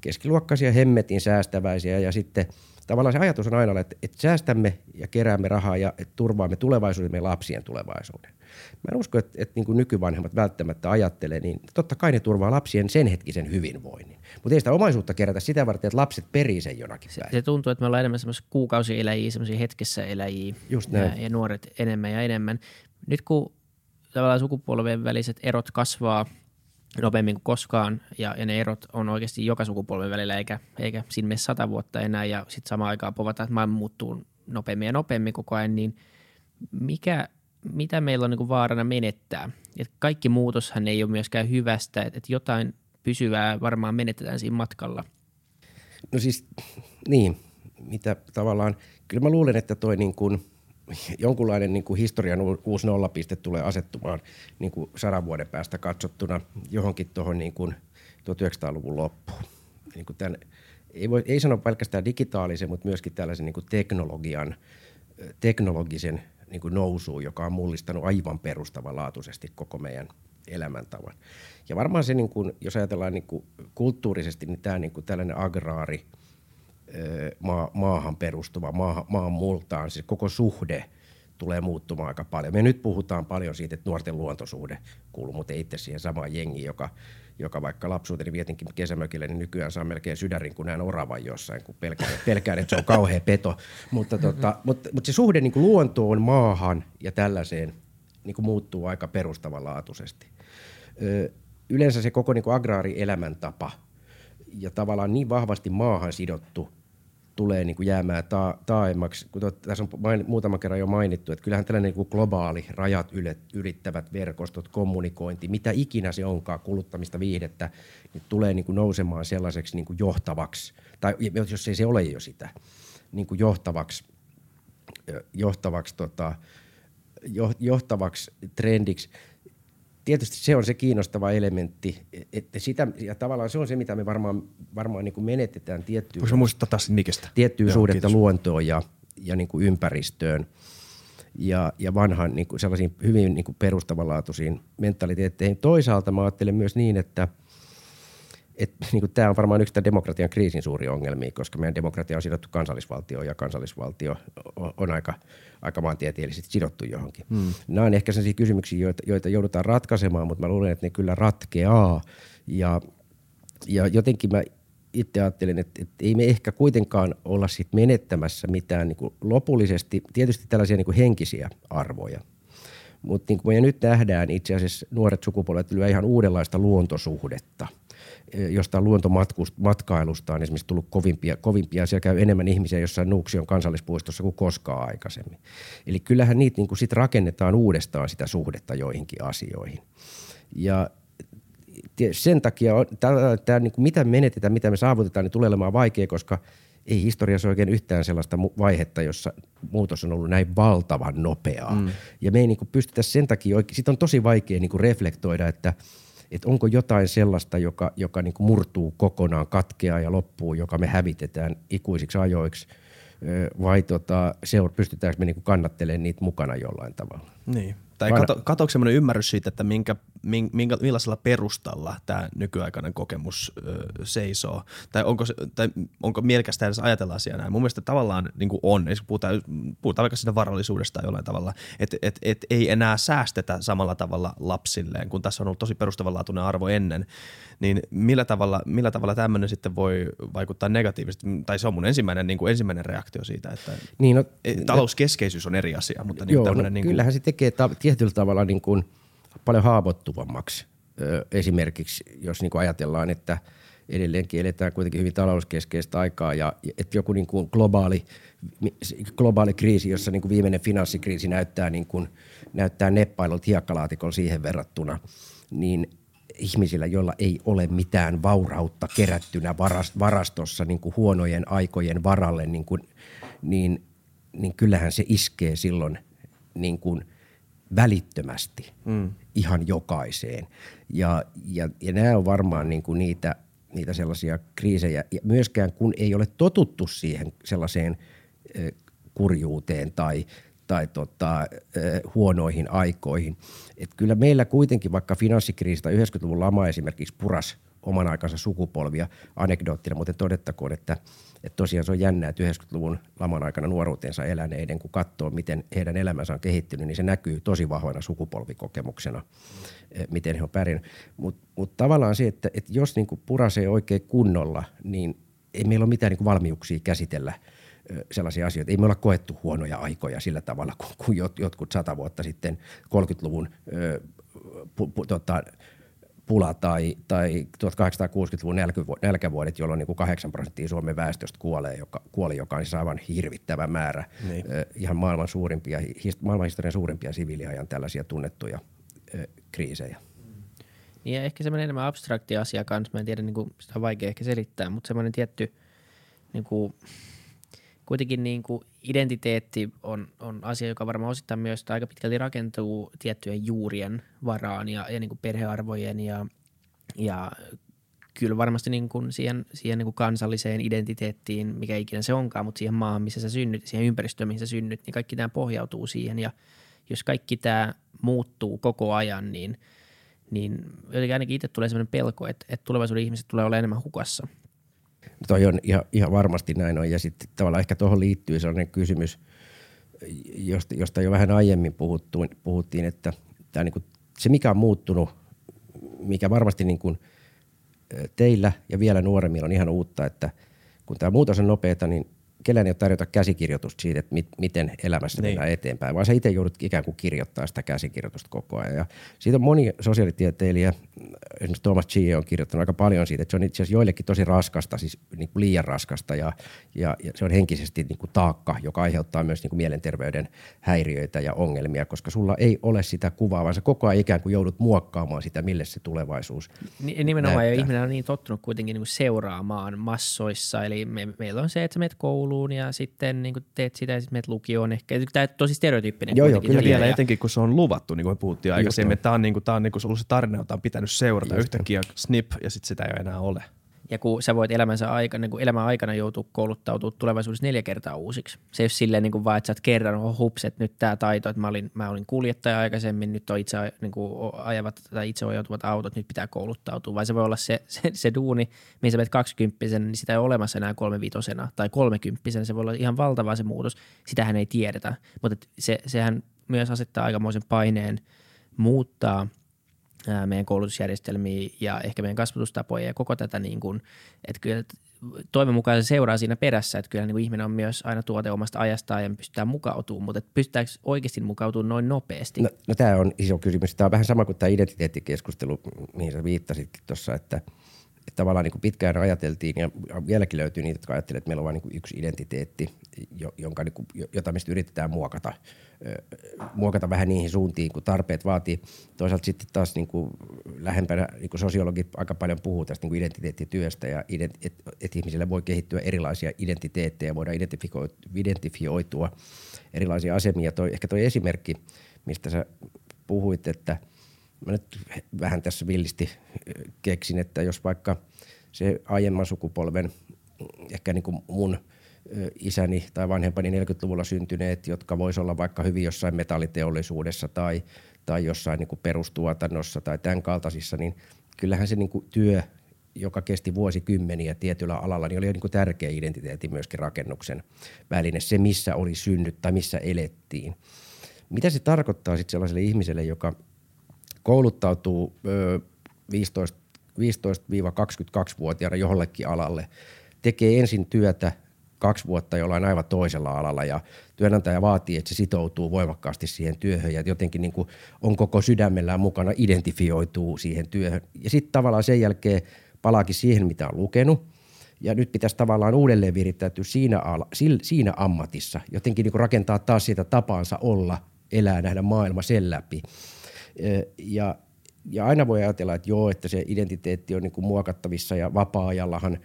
keskiluokkaisia, hemmetin säästäväisiä ja sitten tavallaan se ajatus on aina, että, että säästämme ja keräämme rahaa ja että turvaamme tulevaisuuden meidän lapsien tulevaisuuden. Mä en usko, että, että niin kuin nykyvanhemmat välttämättä ajattelee, niin totta kai ne turvaa lapsien sen hetkisen hyvinvoinnin. Mutta ei sitä omaisuutta kerätä sitä varten, että lapset perii sen jonakin se, se tuntuu, että me ollaan enemmän semmoisia kuukausieläjiä, semmoisia hetkessä eläjiä Just näin. Ja, ja nuoret enemmän ja enemmän. Nyt kun tavallaan sukupolven väliset erot kasvaa – nopeammin kuin koskaan ja, ja ne erot on oikeasti joka sukupolven välillä eikä, eikä siinä mene sata vuotta enää ja sitten samaan aikaan povataan, että maailma muuttuu nopeammin ja nopeammin koko ajan, niin mikä, mitä meillä on niin kuin vaarana menettää? Et kaikki muutoshan ei ole myöskään hyvästä, että et jotain pysyvää varmaan menetetään siinä matkalla. No siis niin, mitä tavallaan, kyllä mä luulen, että toi niin kuin – jonkunlainen niin kuin historian uusi nollapiste tulee asettumaan niin kuin sadan vuoden päästä katsottuna johonkin tuohon niin kuin 1900-luvun loppuun. Niin kuin tämän, ei, voi, ei sano pelkästään digitaalisen, mutta myöskin tällaisen niin kuin teknologian, teknologisen niin kuin nousuun, joka on mullistanut aivan perustavanlaatuisesti koko meidän elämäntavan. Ja varmaan se, niin kuin, jos ajatellaan niin kuin kulttuurisesti, niin tämä niin kuin tällainen agraari – maa, maahan perustuva, maa, maan multaan, siis koko suhde tulee muuttumaan aika paljon. Me nyt puhutaan paljon siitä, että nuorten luontosuhde kuuluu, mutta itse siihen samaan jengi, joka, joka vaikka lapsuuteni vietinkin kesämökille, niin nykyään saa melkein sydärin, kun näen oravan jossain, kun pelkään, pelkään että se on kauhea peto. mutta, tota, mutta, mutta se suhde niin kuin luontoon, maahan ja tällaiseen niin kuin muuttuu aika perustavanlaatuisesti. Ö, yleensä se koko niin kuin agraarielämäntapa ja tavallaan niin vahvasti maahan sidottu – tulee niin kuin jäämään ta- taaemmaksi. Kun tot, tässä on main, muutama kerran jo mainittu, että kyllähän tällainen niin kuin globaali rajat ylittävät verkostot, kommunikointi, mitä ikinä se onkaan, kuluttamista, viihdettä, niin tulee niin kuin nousemaan sellaiseksi niin kuin johtavaksi, tai jos ei se ole jo sitä, niin kuin johtavaksi, johtavaksi, tota, johtavaksi trendiksi tietysti se on se kiinnostava elementti, että sitä, ja tavallaan se on se, mitä me varmaan, varmaan niin kuin menetetään tiettyä, Voisi muistuttaa taas Nikistä? tiettyä Joo, suhdetta kiitos. luontoon ja, ja niin kuin ympäristöön ja, ja vanhan niin kuin sellaisiin hyvin niin kuin perustavanlaatuisiin mentaliteetteihin. Toisaalta mä ajattelen myös niin, että niin tämä on varmaan yksi demokratian kriisin suuri ongelmia, koska meidän demokratia on sidottu kansallisvaltioon ja kansallisvaltio on, aika, aika maantieteellisesti sidottu johonkin. Hmm. Nämä on ehkä sellaisia kysymyksiä, joita, joita joudutaan ratkaisemaan, mutta mä luulen, että ne kyllä ratkeaa. Ja, ja jotenkin mä itse ajattelen, että, että ei me ehkä kuitenkaan olla sit menettämässä mitään niin lopullisesti, tietysti tällaisia niin henkisiä arvoja. Mutta niin kuin me nyt nähdään, itse asiassa nuoret sukupolvet lyö ihan uudenlaista luontosuhdetta – jostain luontomatkailusta on esimerkiksi tullut kovimpia, kovimpia. Siellä käy enemmän ihmisiä jossain Nuuksion kansallispuistossa kuin koskaan aikaisemmin. Eli kyllähän niitä niin sit rakennetaan uudestaan sitä suhdetta joihinkin asioihin. Ja sen takia tämä, tämä, niin kuin mitä menetetään, mitä me saavutetaan, niin tulee olemaan vaikea, koska ei historiassa oikein yhtään sellaista vaihetta, jossa muutos on ollut näin valtavan nopeaa. Mm. Ja me ei niin kuin pystytä sen takia, sitten on tosi vaikea niin kuin reflektoida, että – että onko jotain sellaista, joka, joka niin kuin murtuu kokonaan, katkeaa ja loppuu, joka me hävitetään ikuisiksi ajoiksi, vai tota, pystytäänkö me niin kannattelemaan niitä mukana jollain tavalla? Niin. Tai kato, katoako semmoinen ymmärrys siitä, että minkä, minkä, millaisella perustalla tämä nykyaikainen kokemus ö, seisoo? Tai onko, tai onko mielekästä edes ajatella asiaa näin? Mun mielestä tavallaan niin kuin on, jos puhutaan, puhutaan vaikka siitä varallisuudesta jollain tavalla, että et, et ei enää säästetä samalla tavalla lapsilleen, kun tässä on ollut tosi perustavanlaatuinen arvo ennen, niin millä tavalla, millä tavalla tämmöinen sitten voi vaikuttaa negatiivisesti? Tai se on mun ensimmäinen, niin kuin ensimmäinen reaktio siitä, että niin no, talouskeskeisyys on eri asia. Mutta niin joo, no, niin kuin, kyllähän se tekee ta- tietyllä tavalla niin kuin paljon haavoittuvammaksi. Esimerkiksi jos niin kuin ajatellaan, että edelleenkin eletään kuitenkin hyvin talouskeskeistä aikaa ja että joku niin kuin globaali, globaali kriisi, jossa niin kuin viimeinen finanssikriisi näyttää, niin kuin, näyttää neppailulta hiekkalaatikolla siihen verrattuna, niin ihmisillä, joilla ei ole mitään vaurautta kerättynä varastossa niin kuin huonojen aikojen varalle, niin, kuin, niin, niin kyllähän se iskee silloin niin kuin välittömästi mm. ihan jokaiseen. Ja, ja, ja nämä on varmaan niin kuin niitä, niitä sellaisia kriisejä. Ja myöskään kun ei ole totuttu siihen sellaiseen kurjuuteen tai, tai tota, huonoihin aikoihin. Et kyllä meillä kuitenkin, vaikka finanssikriisistä 90-luvun lama esimerkiksi puras oman aikansa sukupolvia, anekdoottina muuten todettakoon, että, että tosiaan se on jännää, että 90-luvun laman aikana nuoruutensa eläneiden, kun katsoo, miten heidän elämänsä on kehittynyt, niin se näkyy tosi vahvana sukupolvikokemuksena, miten he on pärjännyt. Mutta mut tavallaan se, että, että jos niin purasee oikein kunnolla, niin ei meillä ole mitään niin valmiuksia käsitellä – sellaisia asioita. Ei me olla koettu huonoja aikoja sillä tavalla kuin, kuin jotkut sata vuotta sitten 30-luvun pu, pu, tota, pula tai, tai 1860-luvun nälkävuodet, jolloin niin kuin 8 prosenttia Suomen väestöstä kuolee, joka, kuoli, joka on siis aivan hirvittävä määrä. Niin. Ihan maailman, suurimpia, maailman historian suurimpia siviiliajan tällaisia tunnettuja kriisejä. Niin ja ehkä semmoinen enemmän abstrakti asia kanssa, mä en tiedä, niin kuin, sitä on vaikea ehkä selittää, mutta semmoinen tietty niin kuin, kuitenkin niin kuin identiteetti on, on asia, joka varmaan osittain myös aika pitkälti rakentuu tiettyjen juurien varaan ja, ja niin kuin perhearvojen ja, ja kyllä varmasti niin kuin siihen, siihen niin kuin kansalliseen identiteettiin, mikä ikinä se onkaan, mutta siihen maahan, missä sä synnyt, siihen ympäristöön, missä sä synnyt, niin kaikki tämä pohjautuu siihen. Ja jos kaikki tämä muuttuu koko ajan, niin, niin jotenkin ainakin itse tulee sellainen pelko, että, että tulevaisuuden ihmiset tulee olemaan enemmän hukassa – Toi on ihan, ihan varmasti näin on. Ja sitten tavallaan ehkä tuohon liittyy sellainen kysymys, josta, josta jo vähän aiemmin puhuttu, puhuttiin, että tämä niin se mikä on muuttunut, mikä varmasti niin kuin teillä ja vielä nuoremmilla on ihan uutta, että kun tämä muutos on nopeata, niin kellään ei ole tarjota käsikirjoitusta siitä, että mit, miten elämässä niin. mennään eteenpäin, vaan sä itse joudut ikään kuin kirjoittaa sitä käsikirjoitusta koko ajan. Ja siitä on moni sosiaalitieteilijä, esimerkiksi Thomas G. on kirjoittanut aika paljon siitä, että se on itse asiassa joillekin tosi raskasta, siis niin kuin liian raskasta ja, ja, ja se on henkisesti niin kuin taakka, joka aiheuttaa myös niin kuin mielenterveyden häiriöitä ja ongelmia, koska sulla ei ole sitä kuvaa, vaan sä koko ajan ikään kuin joudut muokkaamaan sitä, mille se tulevaisuus Nimenomaan, näyttää. ja ihminen on niin tottunut kuitenkin niin kuin seuraamaan massoissa, eli me, meillä on se, että sä kouluun ja sitten niin kuin teet sitä ja sitten menet lukioon ehkä. Tämä on tosi stereotyyppinen. Joo, joo, kyllä vielä etenkin, kun se on luvattu, niin kuin me puhuttiin aikaisemmin, että tämä on, niin kuin, tämä on niin kuin ollut se tarina, jota on pitänyt seurata Just yhtäkkiä snip ja sitten sitä ei ole enää ole. Ja kun sä voit elämänsä aikana, niin kun elämän aikana joutua kouluttautumaan tulevaisuudessa neljä kertaa uusiksi. Se ei ole silleen niin kuin vaan, että sä oot kerran, oh, hups, että nyt tämä taito, että mä olin, mä olin kuljettaja aikaisemmin, nyt on itse niin kuin ajavat tai itse ohjautuvat autot, nyt pitää kouluttautua. Vai se voi olla se, se, se duuni, mihin sä menet kaksikymppisen, niin sitä ei ole olemassa enää kolmevitosena tai kolmekymppisen. Se voi olla ihan valtava se muutos. Sitähän ei tiedetä, mutta se, sehän myös asettaa aikamoisen paineen muuttaa – meidän koulutusjärjestelmiä ja ehkä meidän kasvatustapoja ja koko tätä, niin kuin, että kyllä toivon mukaan se seuraa siinä perässä, että kyllä niin kuin ihminen on myös aina tuote omasta ajastaan ja pystytään mukautumaan, mutta pystytäänkö oikeasti mukautumaan noin nopeasti? No, no tämä on iso kysymys. Tämä on vähän sama kuin tämä identiteettikeskustelu, mihin sä viittasitkin tuossa, että, että tavallaan niin kuin pitkään ajateltiin ja vieläkin löytyy niitä, jotka ajattelevat, että meillä on vain niin yksi identiteetti, jonka, niin kuin, jota mistä yritetään muokata, muokata vähän niihin suuntiin, kun tarpeet vaatii. Toisaalta sitten taas niin kuin lähempänä niin kuin sosiologit aika paljon puhuu tästä niin kuin identiteettityöstä ja että et, ihmisille voi kehittyä erilaisia identiteettejä, voidaan identifioitua erilaisia asemia. Toi, ehkä tuo esimerkki, mistä sä puhuit, että – mä nyt vähän tässä villisti keksin, että jos vaikka se aiemman sukupolven, ehkä niin kuin mun isäni tai vanhempani 40-luvulla syntyneet, jotka vois olla vaikka hyvin jossain metalliteollisuudessa tai, tai jossain niin kuin perustuotannossa tai tämän kaltaisissa, niin kyllähän se niin kuin työ, joka kesti vuosikymmeniä tietyllä alalla, niin oli niin kuin tärkeä identiteetti myöskin rakennuksen väline, se missä oli synnyt tai missä elettiin. Mitä se tarkoittaa sitten sellaiselle ihmiselle, joka – kouluttautuu 15, 15-22-vuotiaana jollekin alalle, tekee ensin työtä kaksi vuotta jollain aivan toisella alalla ja työnantaja vaatii, että se sitoutuu voimakkaasti siihen työhön ja jotenkin niin kuin on koko sydämellään mukana, identifioituu siihen työhön. Ja sitten tavallaan sen jälkeen palaakin siihen, mitä on lukenut ja nyt pitäisi tavallaan uudelleen virittäytyä siinä, ala, siinä ammatissa, jotenkin niin kuin rakentaa taas sitä tapaansa olla, elää, nähdä maailma sen läpi. Ja, ja aina voi ajatella, että joo, että se identiteetti on niin kuin muokattavissa ja vapaa-ajallahan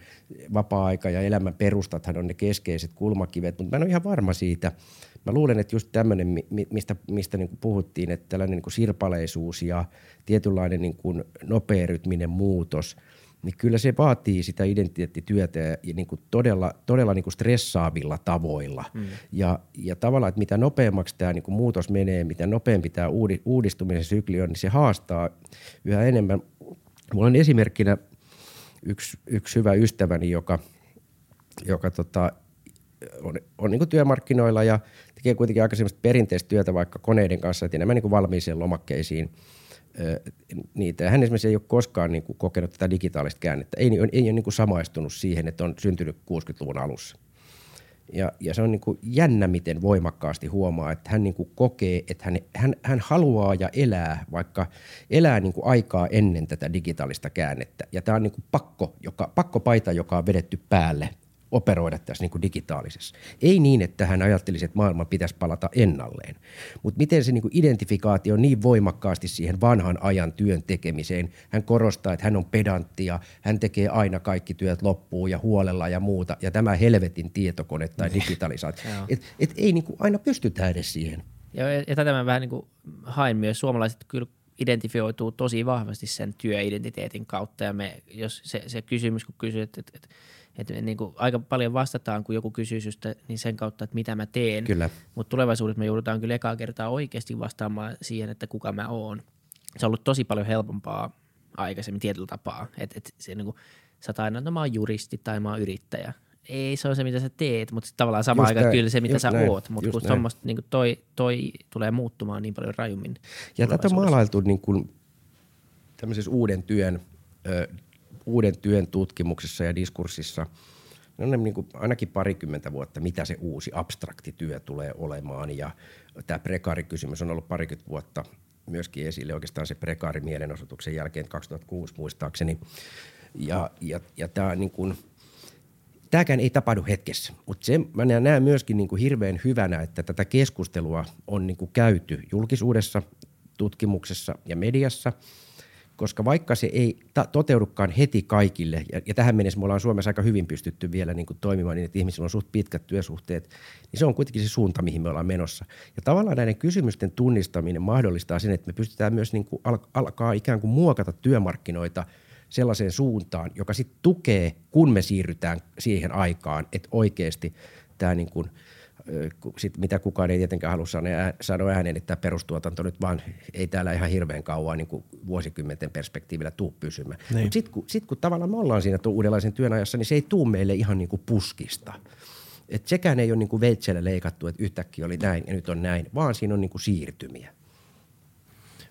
vapaa-aika ja elämän perustathan on ne keskeiset kulmakivet, mutta mä en ole ihan varma siitä. Mä luulen, että just tämmöinen, mistä, mistä niin kuin puhuttiin, että tällainen niin kuin sirpaleisuus ja tietynlainen niin kuin nopearytminen muutos – niin kyllä se vaatii sitä identiteettityötä ja, ja niin kuin todella, todella niin kuin stressaavilla tavoilla. Mm. Ja, ja tavallaan, että mitä nopeammaksi tämä niin kuin muutos menee, mitä nopeampi tämä uudistumisen sykli on, niin se haastaa yhä enemmän. Mulla on esimerkkinä yksi, yksi hyvä ystäväni, joka, joka tota, on, on niin työmarkkinoilla ja tekee kuitenkin aika perinteistä työtä vaikka koneiden kanssa, että enemmän niin valmiisiin lomakkeisiin – niitä. hän esimerkiksi ei ole koskaan niin kuin, kokenut tätä digitaalista käännettä. Ei, ei, ei ole niin kuin, samaistunut siihen, että on syntynyt 60-luvun alussa. Ja, ja se on niin kuin jännä, miten voimakkaasti huomaa, että hän niin kuin kokee, että hän, hän, hän haluaa ja elää, vaikka elää niin kuin aikaa ennen tätä digitaalista käännettä. Ja tämä on niin kuin pakko, joka, pakkopaita, joka on vedetty päälle operoida tässä niin kuin digitaalisessa. Ei niin, että hän ajattelisi, että maailman pitäisi palata ennalleen, mutta miten se niin kuin identifikaatio niin voimakkaasti siihen vanhan ajan työn tekemiseen. Hän korostaa, että hän on pedantti ja hän tekee aina kaikki työt loppuun ja huolella ja muuta. Ja tämä helvetin tietokone tai niin. digitalisaatio. et, et ei niin kuin aina pystytä edes siihen. Joo, ja tätä mä vähän niin kuin hain myös. Suomalaiset kyllä identifioituu tosi vahvasti sen työidentiteetin kautta. Ja me, jos se, se kysymys, kun kysyt, että, että, että että niin kuin aika paljon vastataan, kun joku kysyy susta, niin sen kautta, että mitä mä teen. Kyllä. Mutta tulevaisuudessa me joudutaan kyllä ekaa kertaa oikeasti vastaamaan siihen, että kuka mä oon. Se on ollut tosi paljon helpompaa aikaisemmin tietyllä tapaa. Että et se niin kuin, sä aina, että no mä oon juristi tai mä oon yrittäjä. Ei se on se, mitä sä teet, mutta tavallaan sama aika kyllä se, mitä sä näin, oot. Mutta kun niin toi, toi tulee muuttumaan niin paljon rajummin. Ja tätä on maalailtu niin kuin tämmöisessä uuden työn ö, uuden työn tutkimuksessa ja diskurssissa no niin kuin ainakin parikymmentä vuotta, mitä se uusi abstrakti työ tulee olemaan. Ja tämä prekaarikysymys on ollut parikymmentä vuotta myöskin esille oikeastaan se prekaari mielenosoituksen jälkeen 2006 muistaakseni. Ja, ja, ja tämä niin kuin, tämäkään ei tapahdu hetkessä, mutta se mä näen myöskin niin kuin hirveän hyvänä, että tätä keskustelua on niin kuin käyty julkisuudessa, tutkimuksessa ja mediassa – koska vaikka se ei ta- toteudukaan heti kaikille, ja, ja tähän mennessä me ollaan Suomessa aika hyvin pystytty vielä niin kuin toimimaan niin, että ihmisillä on suht pitkät työsuhteet, niin se on kuitenkin se suunta, mihin me ollaan menossa. Ja tavallaan näiden kysymysten tunnistaminen mahdollistaa sen, että me pystytään myös niin kuin al- alkaa ikään kuin muokata työmarkkinoita sellaiseen suuntaan, joka sitten tukee, kun me siirrytään siihen aikaan, että oikeasti tämä niin kuin – sit mitä kukaan ei tietenkään halua sanoa ääneen, että tämä perustuotanto nyt vaan ei täällä ihan hirveän kauan niin kuin vuosikymmenten perspektiivillä tuu pysymään. Niin. Mutta sitten kun, sit, kun tavallaan me ollaan siinä uudenlaisen työn ajassa, niin se ei tuu meille ihan niin kuin puskista. Et sekään ei ole niin kuin veitsellä leikattu, että yhtäkkiä oli näin ja nyt on näin, vaan siinä on niin kuin siirtymiä.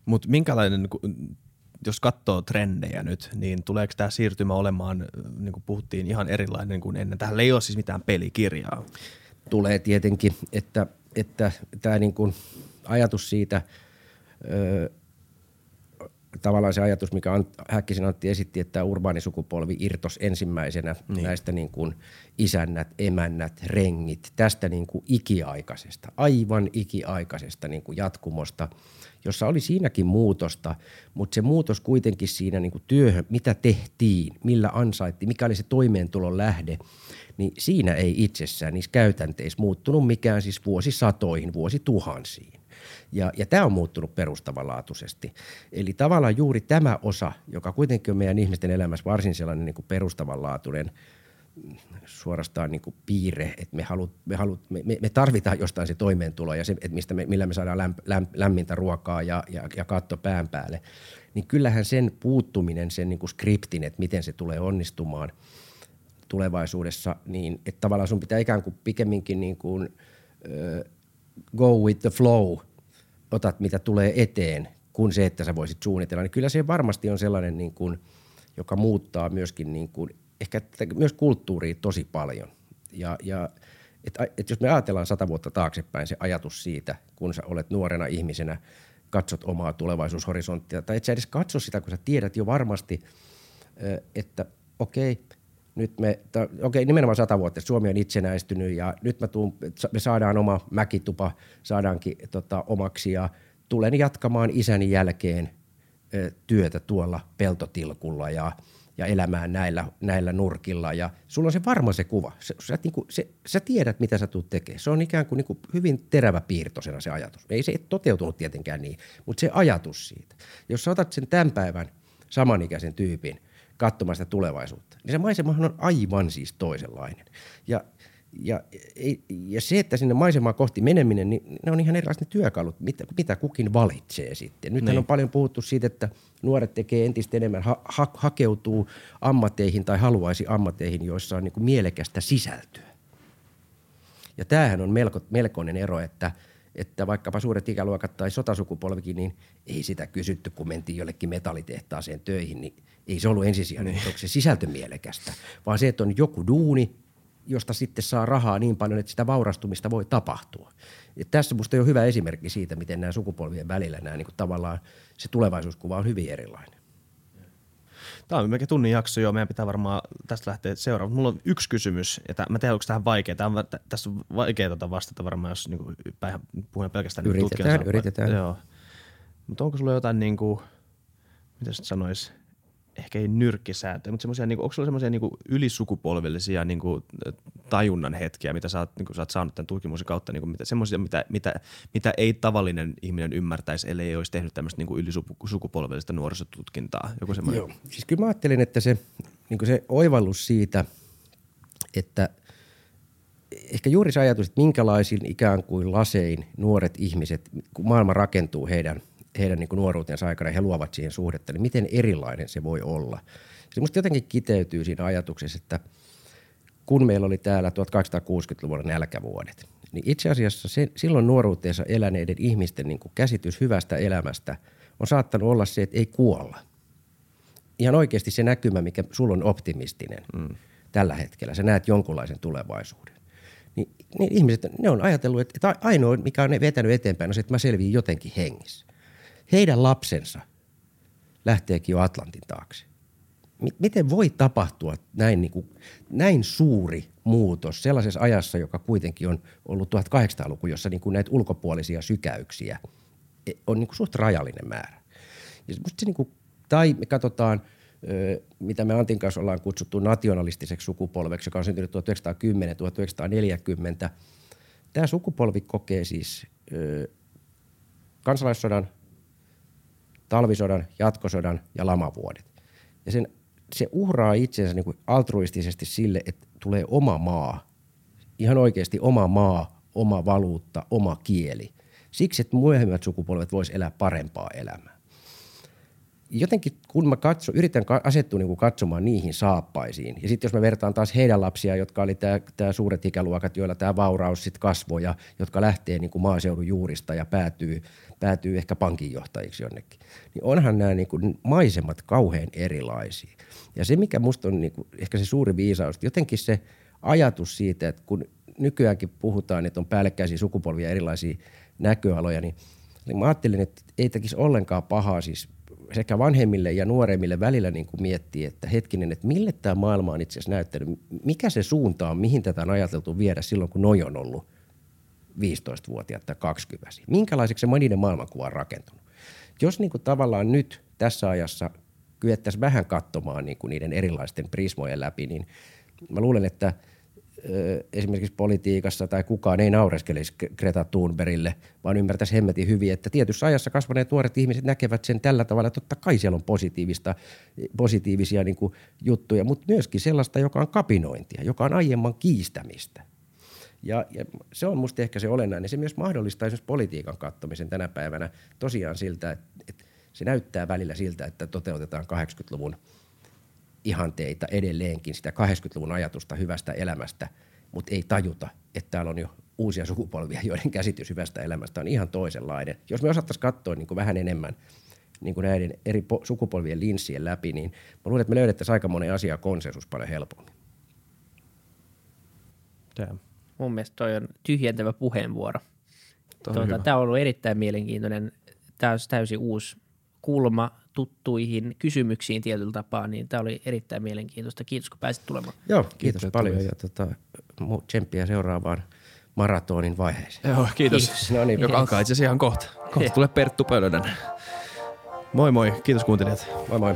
Mutta minkälainen, jos katsoo trendejä nyt, niin tuleeko tämä siirtymä olemaan, niin kuin puhuttiin, ihan erilainen kuin ennen? Tähän ei ole siis mitään pelikirjaa tulee tietenkin, että, että tämä niin kuin ajatus siitä, tavallaan se ajatus, mikä Ant- Häkkisen Antti esitti, että urbaanisukupolvi irtos ensimmäisenä niin. näistä niin kuin isännät, emännät, rengit, tästä niin kuin ikiaikaisesta, aivan ikiaikaisesta niin kuin jatkumosta, jossa oli siinäkin muutosta, mutta se muutos kuitenkin siinä niin kuin työhön, mitä tehtiin, millä ansaittiin, mikä oli se toimeentulon lähde, niin siinä ei itsessään niissä käytänteissä muuttunut mikään siis vuosisatoihin, vuosituhansiin. Ja, ja tämä on muuttunut perustavanlaatuisesti. Eli tavallaan juuri tämä osa, joka kuitenkin on meidän ihmisten elämässä varsin sellainen niin kuin perustavanlaatuinen suorastaan niin kuin piirre, että me, halut, me, halut, me, me, tarvitaan jostain se toimeentulo ja se, että mistä me, millä me saadaan lämp, lämp, lämmintä ruokaa ja, ja, ja katto pään päälle, niin kyllähän sen puuttuminen, sen niin kuin skriptin, että miten se tulee onnistumaan tulevaisuudessa, niin että tavallaan sun pitää ikään kuin pikemminkin niin kuin, uh, go with the flow – otat mitä tulee eteen, kuin se, että sä voisit suunnitella, niin kyllä se varmasti on sellainen, niin kuin, joka muuttaa myöskin niin kuin, ehkä myös kulttuuria tosi paljon. Ja, ja et, et jos me ajatellaan sata vuotta taaksepäin se ajatus siitä, kun sä olet nuorena ihmisenä, katsot omaa tulevaisuushorisonttia, tai et sä edes katso sitä, kun sä tiedät jo varmasti, että okei, nyt me, okei, okay, nimenomaan sata vuotta, Suomi on itsenäistynyt ja nyt mä tuun, me saadaan oma mäkitupa, saadaankin tota, omaksi ja tulen jatkamaan isäni jälkeen työtä tuolla peltotilkulla ja, ja elämään näillä, näillä nurkilla ja sulla on se varma se kuva. Se, sä, niin kuin, se, sä tiedät, mitä sä tulet tekemään. Se on ikään kuin, niin kuin hyvin terävä piirtoisena se ajatus. Ei se toteutunut tietenkään niin, mutta se ajatus siitä. Jos sä otat sen tämän päivän samanikäisen tyypin – katsomaan sitä tulevaisuutta. Niin se maisemahan on aivan siis toisenlainen. Ja, ja, ja se, että sinne maisemaa kohti meneminen, niin ne on ihan erilaiset ne työkalut, mitä, mitä kukin valitsee sitten. Nyt niin. on paljon puhuttu siitä, että nuoret tekee entistä enemmän, ha, ha, hakeutuu ammateihin tai haluaisi ammateihin, joissa on niin kuin mielekästä sisältöä. Ja tämähän on melko, melkoinen ero, että, että vaikkapa suuret ikäluokat tai sotasukupolvikin, niin ei sitä kysytty, kun mentiin jollekin metallitehtaaseen töihin, niin ei se ollut ensisijainen, niin. onko se sisältö mielekästä, vaan se, että on joku duuni, josta sitten saa rahaa niin paljon, että sitä vaurastumista voi tapahtua. Ja tässä minusta on hyvä esimerkki siitä, miten nämä sukupolvien välillä nämä niin kuin tavallaan se tulevaisuuskuva on hyvin erilainen. Tämä on melkein tunnin jakso jo, meidän pitää varmaan tästä lähteä seuraavaksi. Mulla on yksi kysymys, ja mä tiedän, onko tähän vaikea. Tämä on, tässä on vaikea tota vastata varmaan, jos niin puhun pelkästään niinku yritetään, yritetään. Joo. Mutta onko sulla jotain, niin kuin, mitä sanoisi, ehkä ei nyrkkisäätöjä, mutta semmoisia, niin onko sulla semmoisia niin ylisukupolvellisia niin kuin, tajunnan hetkiä, mitä sä oot, niin kuin, sä oot saanut tämän tutkimuksen kautta, niin kuin, mitä, semmoisia, mitä, mitä, mitä ei tavallinen ihminen ymmärtäisi, ellei olisi tehnyt tämmöistä niin ylisukupolvellista nuorisotutkintaa? Joku. Joo, siis kyllä mä ajattelin, että se, niin se oivallus siitä, että ehkä juuri se ajatus, että minkälaisin ikään kuin lasein nuoret ihmiset, kun maailma rakentuu heidän – heidän niin kuin nuoruutensa aikana he luovat siihen suhdetta, niin miten erilainen se voi olla. Se musta jotenkin kiteytyy siinä ajatuksessa, että kun meillä oli täällä 1860-luvun nälkävuodet, niin itse asiassa se, silloin nuoruutensa eläneiden ihmisten niin kuin käsitys hyvästä elämästä on saattanut olla se, että ei kuolla. Ihan oikeasti se näkymä, mikä sulla on optimistinen mm. tällä hetkellä, sä näet jonkunlaisen tulevaisuuden. Niin, niin ihmiset, ne on ajatellut, että ainoa, mikä on vetänyt eteenpäin, on se, että mä selviin jotenkin hengissä heidän lapsensa lähteekin jo Atlantin taakse. Miten voi tapahtua näin, niin kuin, näin suuri muutos sellaisessa ajassa, joka kuitenkin on ollut 1800-luku, jossa niin kuin näitä ulkopuolisia sykäyksiä e, on niin kuin suht rajallinen määrä. Ja se, niin kuin, tai me katsotaan, mitä me Antin kanssa ollaan kutsuttu nationalistiseksi sukupolveksi, joka on syntynyt 1910-1940. Tämä sukupolvi kokee siis kansalaissodan, talvisodan, jatkosodan ja lamavuodet. Ja sen, se uhraa itsensä niin kuin altruistisesti sille, että tulee oma maa, ihan oikeasti oma maa, oma valuutta, oma kieli. Siksi, että myöhemmät sukupolvet vois elää parempaa elämää. Jotenkin kun mä katso, yritän asettua niin katsomaan niihin saappaisiin, ja sitten jos mä vertaan taas heidän lapsia, jotka oli tämä suuret ikäluokat, joilla tämä vauraus sitten kasvoi, ja jotka lähtee niin kuin maaseudun juurista ja päätyy – päätyy ehkä pankinjohtajiksi jonnekin. Niin onhan nämä niin kuin maisemat kauhean erilaisia. Ja se, mikä musta on niin kuin ehkä se suuri viisaus, jotenkin se ajatus siitä, että kun nykyäänkin puhutaan, että on päällekkäisiä sukupolvia erilaisia näköaloja, niin, niin mä ajattelin, että ei tekisi ollenkaan pahaa siis sekä vanhemmille ja nuoremmille välillä niin kuin miettiä, että hetkinen, että mille tämä maailma on itse asiassa näyttänyt, mikä se suunta on, mihin tätä on ajateltu viedä silloin, kun noi on ollut 15-vuotiaat tai 20 Minkälaiseksi se moninen maailmankuva on rakentunut? Jos niin kuin tavallaan nyt tässä ajassa kyettäisiin vähän katsomaan niin kuin niiden erilaisten prismojen läpi, niin mä luulen, että – esimerkiksi politiikassa tai kukaan ei naureskelisi Greta Thunbergille, vaan ymmärtäisi hemmetin hyvin, että tietyssä ajassa kasvaneet nuoret ihmiset näkevät sen tällä tavalla, että totta kai siellä on positiivista, positiivisia niin kuin juttuja, mutta myöskin sellaista, joka on kapinointia, joka on aiemman kiistämistä. Ja, ja se on musta ehkä se olennainen. Se myös mahdollistaa esimerkiksi politiikan kattomisen tänä päivänä tosiaan siltä, että, että se näyttää välillä siltä, että toteutetaan 80-luvun – ihanteita edelleenkin, sitä 80-luvun ajatusta hyvästä elämästä, mutta ei tajuta, että täällä on jo uusia sukupolvia, joiden käsitys hyvästä elämästä on ihan toisenlainen. Jos me osattaisiin katsoa niin kuin vähän enemmän niin kuin näiden eri po- sukupolvien linssien läpi, niin mä luulen, että me löydettäisiin aika monen asia konsensus paljon helpommin. Damn. Mun mielestä toi on tyhjentävä puheenvuoro. Tuota, tämä on ollut erittäin mielenkiintoinen. Tämä on täysin uusi kulma tuttuihin kysymyksiin tietyllä tapaa, niin tämä oli erittäin mielenkiintoista. Kiitos, kun pääsit tulemaan. Joo, kiitos, kiitos paljon ja tota, tsemppiä seuraavaan maratonin vaiheeseen. Joo, kiitos. kiitos. No niin. Joka alkaa itse asiassa ihan kohta. Kohta tulee Perttu Pölönen. Moi moi, kiitos kuuntelijat. Moi moi.